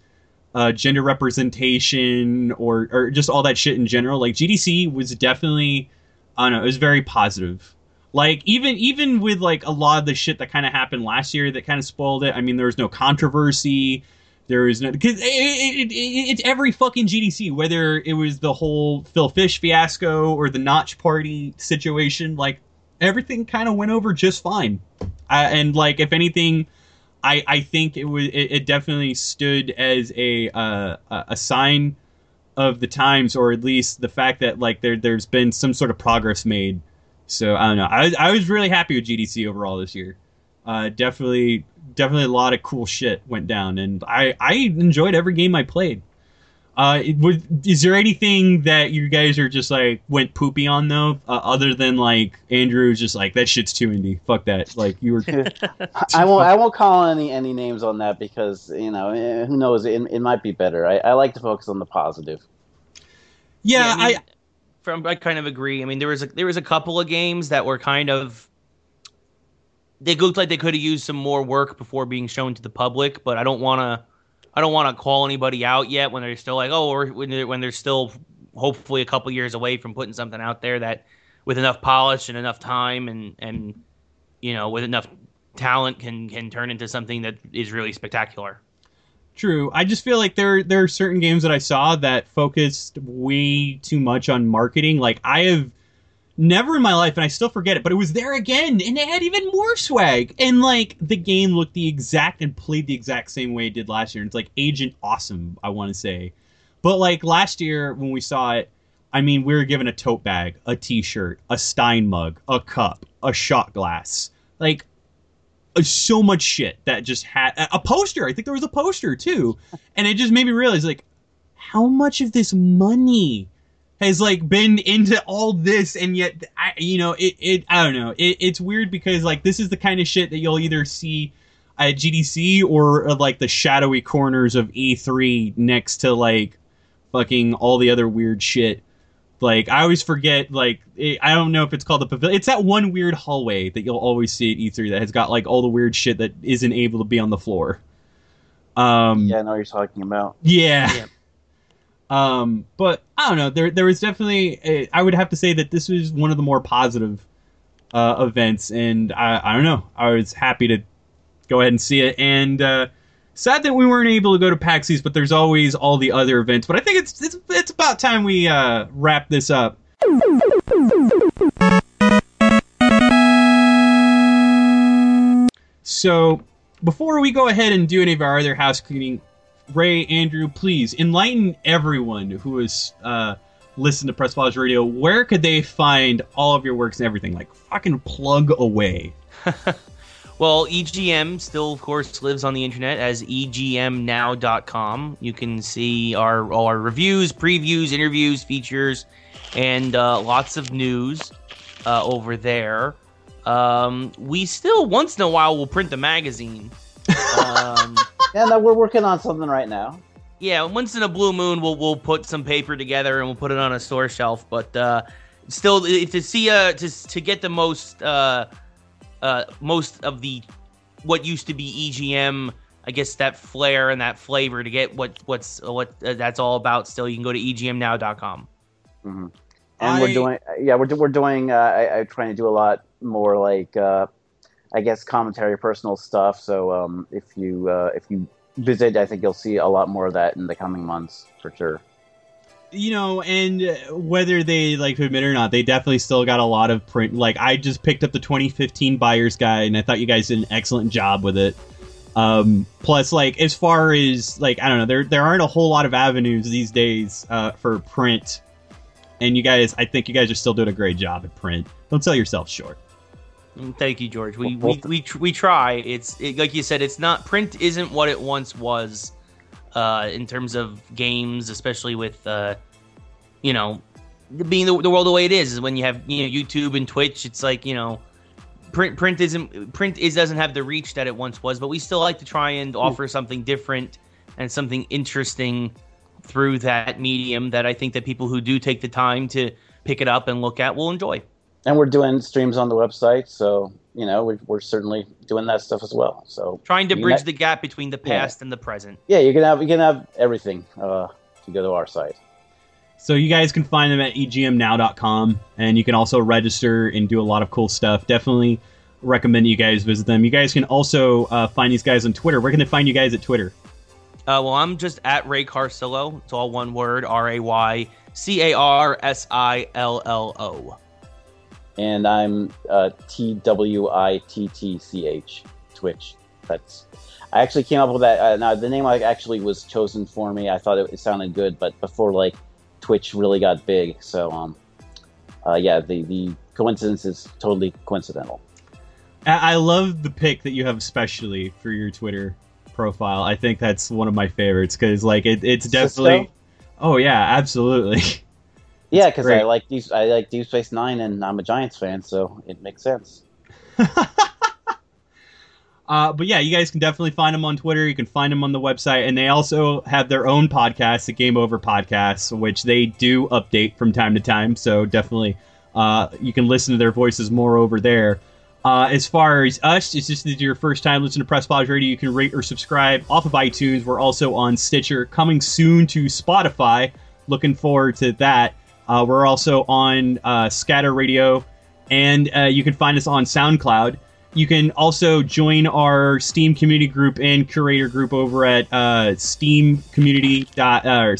uh, gender representation or or just all that shit in general. Like GDC was definitely, I don't know, it was very positive. Like even even with like a lot of the shit that kind of happened last year that kind of spoiled it. I mean, there was no controversy. There was no because it, it, it, it's every fucking GDC, whether it was the whole Phil Fish fiasco or the Notch Party situation. Like everything kind of went over just fine. And like if anything, I I think it was it, it definitely stood as a uh, a sign of the times, or at least the fact that like there there's been some sort of progress made. So I don't know. I I was really happy with GDC overall this year. Uh, definitely definitely a lot of cool shit went down, and I I enjoyed every game I played. Uh, it was, is there anything that you guys are just like went poopy on though, uh, other than like Andrew's just like that shit's too indie. Fuck that. Like you were. I won't. I won't call any any names on that because you know eh, who knows. It, it might be better. I, I like to focus on the positive. Yeah, I, mean, I from I kind of agree. I mean, there was a there was a couple of games that were kind of they looked like they could have used some more work before being shown to the public, but I don't want to I don't want to call anybody out yet when they're still like, oh, or when they're, when they're still hopefully a couple years away from putting something out there that with enough polish and enough time and and you know with enough talent can can turn into something that is really spectacular. True. I just feel like there there are certain games that I saw that focused way too much on marketing. Like I have never in my life, and I still forget it, but it was there again, and it had even more swag. And like the game looked the exact and played the exact same way it did last year. And it's like Agent Awesome, I want to say. But like last year when we saw it, I mean, we were given a tote bag, a T-shirt, a Stein mug, a cup, a shot glass, like uh, so much shit that just had a poster. I think there was a poster too, and it just made me realize like how much of this money has like been into all this and yet I, you know it, it i don't know it, it's weird because like this is the kind of shit that you'll either see at gdc or uh, like the shadowy corners of e3 next to like fucking all the other weird shit like i always forget like it, i don't know if it's called the pavilion it's that one weird hallway that you'll always see at e3 that has got like all the weird shit that isn't able to be on the floor um Yeah, I know what you're talking about. yeah. Yeah. Um, but I don't know. There, there was definitely. A, I would have to say that this was one of the more positive uh, events, and I, I don't know. I was happy to go ahead and see it, and uh, sad that we weren't able to go to PAX East. But there's always all the other events. But I think it's it's, it's about time we uh, wrap this up. So before we go ahead and do any of our other house cleaning, Ray, Andrew, please enlighten everyone who has uh, listened to Press Pause Radio. Where could they find all of your works and everything? Like fucking plug away. Well, EGM still, of course, lives on the internet as egmnow.com. You can see our all our reviews, previews, interviews, features, and uh, lots of news uh, over there. Um, we still, once in a while, will print the magazine. Um, Yeah, no, we're working on something right now. yeah, once in a blue moon, we'll we'll put some paper together and we'll put it on a store shelf. But uh, still, to see uh to to get the most uh uh most of the what used to be EGM, I guess that flair and that flavor to get what what's what uh, that's all about. Still, you can go to egmnow.com. hmm And I- we're doing, yeah, we're, we're doing, uh, I, I'm trying to do a lot more like, uh, I guess, commentary, personal stuff. So um, if you uh, if you visit, I think you'll see a lot more of that in the coming months for sure. you know, and whether they like to admit it or not, they definitely still got a lot of print. Like I just picked up the 2015 buyer's guide, and I thought you guys did an excellent job with it. Um, plus, like as far as like I don't know, there there aren't a whole lot of avenues these days uh, for print, and you guys, I think you guys are still doing a great job at print. Don't sell yourself short. Thank you, George. We we, we, we try. It's it, like you said. It's not print. Isn't what it once was, uh, in terms of games, especially with uh, you know, being the, the world the way it is. Is when you have you know YouTube and Twitch. It's like you know, print print isn't print is doesn't have the reach that it once was. But we still like to try and offer something different and something interesting through that medium that I think that people who do take the time to pick it up and look at will enjoy. And we're doing streams on the website, so you know, we're, we're certainly doing that stuff as well. So Trying to bridge met- the gap between the Yeah. past and the present. yeah, you can have you can have everything uh, if you go to our site. So you guys can find them at egmnow.com, and you can also register and do a lot of cool stuff. Definitely recommend you guys visit them. You guys can also uh, find these guys on Twitter. Where can they find you guys at Twitter? Uh, well, I'm just at Ray Carsillo. It's all one word: R A Y C A R S I L L O. And I'm uh, T W I T T C H Twitch. That's I actually came up with that. Uh, now the name like actually was chosen for me. I thought it, it sounded good, but before like Twitch really got big, so um, uh, yeah, the the coincidence is totally coincidental. I I love the pick that you have especially for your Twitter profile. I think that's one of my favorites because like it, it's definitely. Oh yeah, absolutely. Yeah, because I like Deep, I like Deep Space Nine, and I'm a Giants fan, so it makes sense. Uh, but yeah, you guys can definitely find them on Twitter. You can find them on the website, and they also have their own podcast, the Game Over Podcast, which they do update from time to time. So definitely, uh, you can listen to their voices more over there. Uh, as far as us, it's just if your first time listening to Press Pause Radio, you can rate or subscribe off of iTunes. We're also on Stitcher, coming soon to Spotify. Looking forward to that. Uh, we're also on uh, Scatter Radio, and uh, you can find us on SoundCloud. You can also join our Steam community group and curator group over at uh, Steam Community. Dot, uh,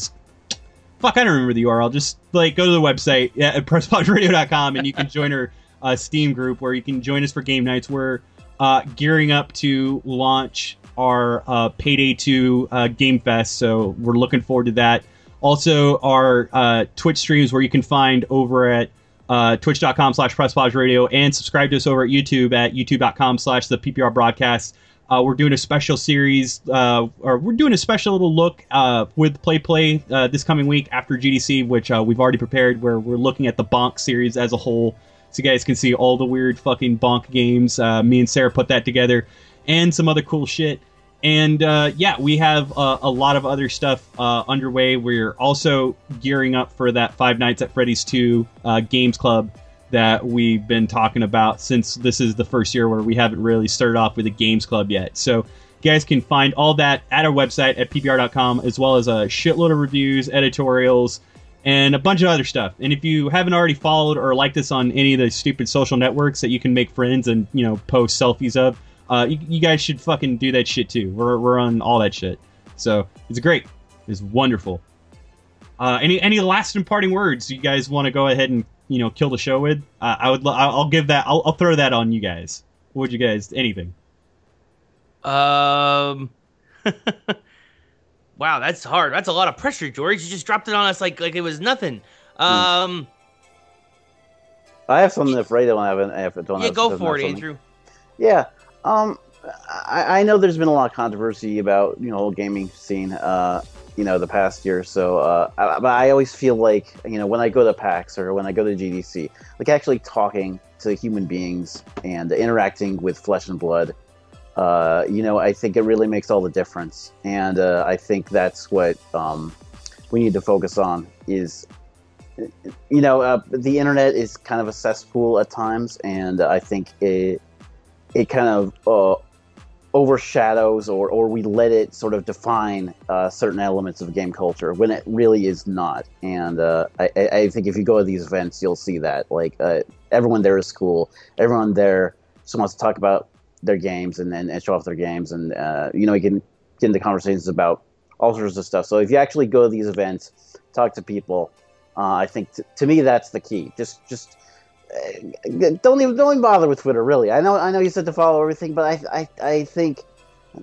fuck, I don't remember the URL. Just like go to the website yeah, at presspauseradio.com and you can join our uh, Steam group where you can join us for game nights. We're uh, gearing up to launch our uh, Payday 2 uh, Game Fest, so we're looking forward to that. Also, our uh, Twitch streams where you can find over at uh, twitch.com slash presspause radio and subscribe to us over at youtube at youtube.com slash the ppr broadcast. Uh, we're doing a special series uh, or we're doing a special little look uh, with play play uh, this coming week after gdc which uh, we've already prepared where we're looking at the bonk series as a whole. So you guys can see all the weird fucking bonk games uh, me and sarah put that together and some other cool shit and uh, yeah, we have uh, a lot of other stuff uh, underway. We're also gearing up for that Five Nights at Freddy's 2 uh, Games Club that we've been talking about since this is the first year where we haven't really started off with a Games Club yet. So you guys can find all that at our website at ppr.com, as well as a shitload of reviews, editorials, and a bunch of other stuff. And if you haven't already followed or liked us on any of the stupid social networks that you can make friends and you know post selfies of, uh, you, you guys should fucking do that shit too. We're, we're on all that shit. So it's great. It's wonderful. Uh, any any last and parting words you guys want to go ahead and you know kill the show with? Uh, I would. lo- I'll I'll give that. I'll, I'll throw that on you guys. What would you guys? Anything? Um. wow, that's hard. That's a lot of pressure, George. You just dropped it on us like like it was nothing. Um. I have something if Ray don't have it. If don't yeah, have, go doesn't for have it, something. Andrew. Yeah. Um, I, I know there's been a lot of controversy about you know whole gaming scene. Uh, you know the past year or so. Uh, I, but I always feel like you know when I go to PAX or when I go to GDC, like actually talking to human beings and interacting with flesh and blood. Uh, you know, I think it really makes all the difference, and uh, I think that's what um, we need to focus on. Is you know, uh, the internet is kind of a cesspool at times, and I think it it kind of uh, overshadows or, or we let it sort of define uh, certain elements of game culture when it really is not. And uh, I, I think if you go to these events, you'll see that. Like uh, everyone there is cool. Everyone there just wants to talk about their games and, and, show off their games. And, uh, you know, you can get into conversations about all sorts of stuff. So if you actually go to these events, talk to people, uh, I think t- to me that's the key. Just just don't even don't even bother with Twitter. Really, I know I know you said to follow everything, but I I, I think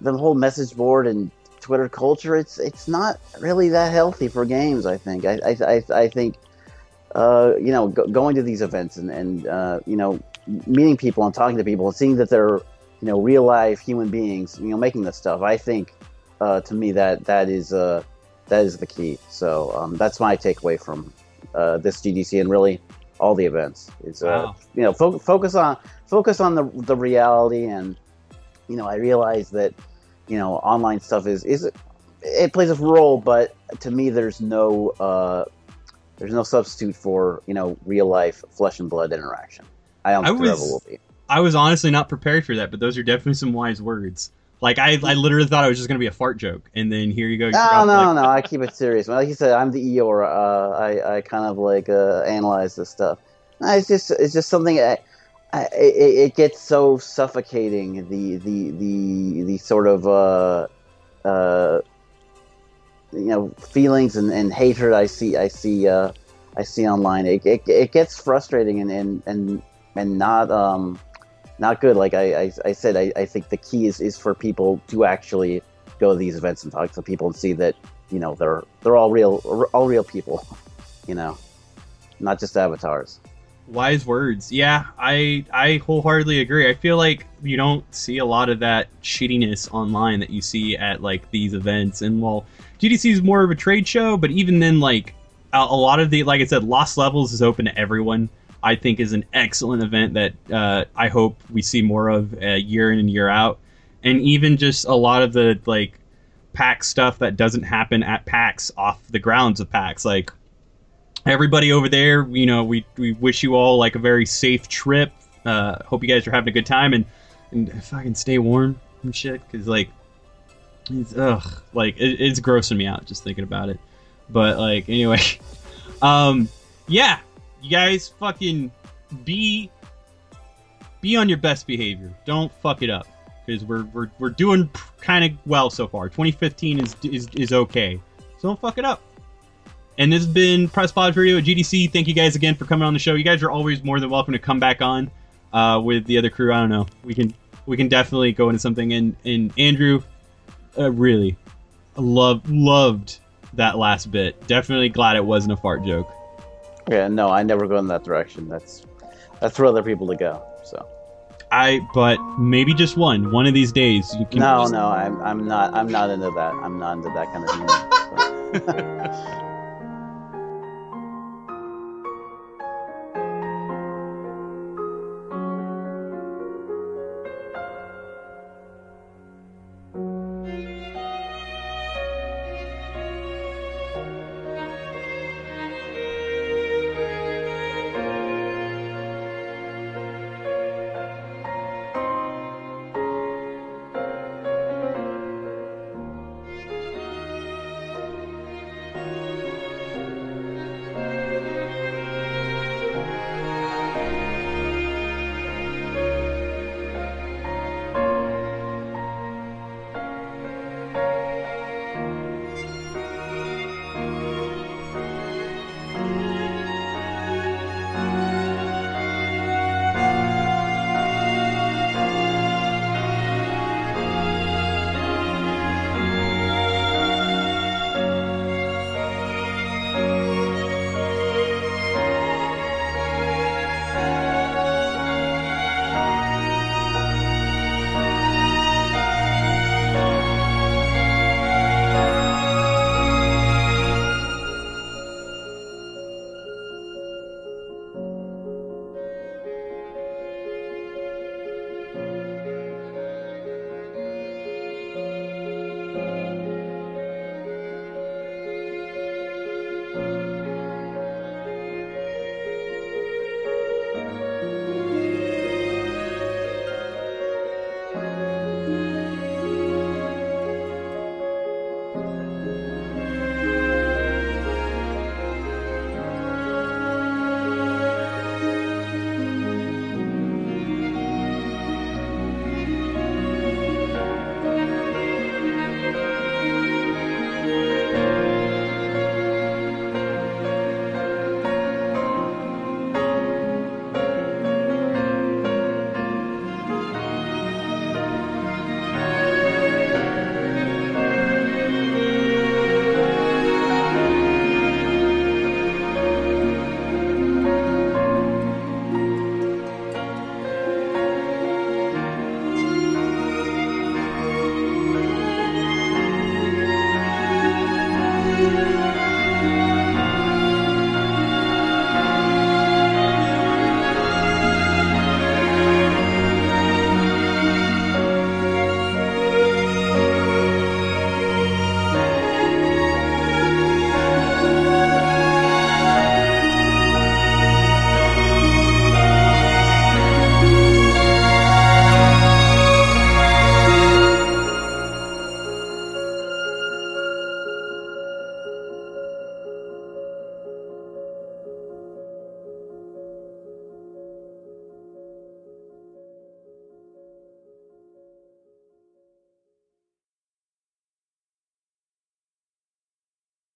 the whole message board and Twitter culture it's it's not really that healthy for games. I think I I I, think uh, you know go, going to these events and and uh, you know meeting people and talking to people and seeing that they're you know real life human beings you know making this stuff. I think uh, to me that that is uh that is the key. So um, that's my takeaway from uh, this GDC and really all the events. Is uh, Wow. you know fo- focus on focus on the the reality and you know I realize that you know online stuff is is it plays a role, but to me there's no uh, there's no substitute for you know real life flesh and blood interaction. I don't think was- will be. I was honestly not prepared for that, but those are definitely some wise words. Like I, I literally thought it was just gonna be a fart joke, and then here you go. you No, no, like- no. I keep it serious. Like you said, I'm the Eeyore. Uh, I, I kind of like uh, analyze this stuff. No, It's just, it's just something. I, I, it, it gets so suffocating. The, the, the, the sort of, uh, uh, you know, feelings and, and hatred I see, I see, uh, I see online. It, it, it gets frustrating and, and, and, and not, um, not good. Like I, I, I said, I, I think the key is, is for people to actually go to these events and talk to people and see that you know they're they're all real all real people you know not just avatars wise words. Yeah, I I wholeheartedly agree. I feel like you don't see a lot of that shittiness online that you see at like these events. And while GDC is more of a trade show, but even then, like a, a lot of the like I said, Lost Levels is open to everyone. I think is an excellent event that uh, I hope we see more of uh, year in and year out. And even just a lot of the like PAX stuff that doesn't happen at PAX off the grounds of PAX, like everybody over there, you know, we, we wish you all like a very safe trip. Uh, hope you guys are having a good time and and fucking stay warm and shit. Cause like, it's ugh, like it, it's grossing me out just thinking about it. But like, anyway, um, yeah, you guys fucking be be on your best behavior. Don't fuck it up because we're we're we're doing kind of well so far. 2015 is is is okay, so don't fuck it up. And this has been Press Pause Radio at GDC. Thank you guys again for coming on the show. You guys are always more than welcome to come back on uh, with the other crew. I don't know. We can we can definitely go into something. And and Andrew, uh, really, love loved that last bit. Definitely glad it wasn't a fart joke. Yeah no i never go in that direction that's that's for other people to go so I but maybe just one. One of these days you can. no no i'm i'm not i'm not into that i'm not into that kind of so.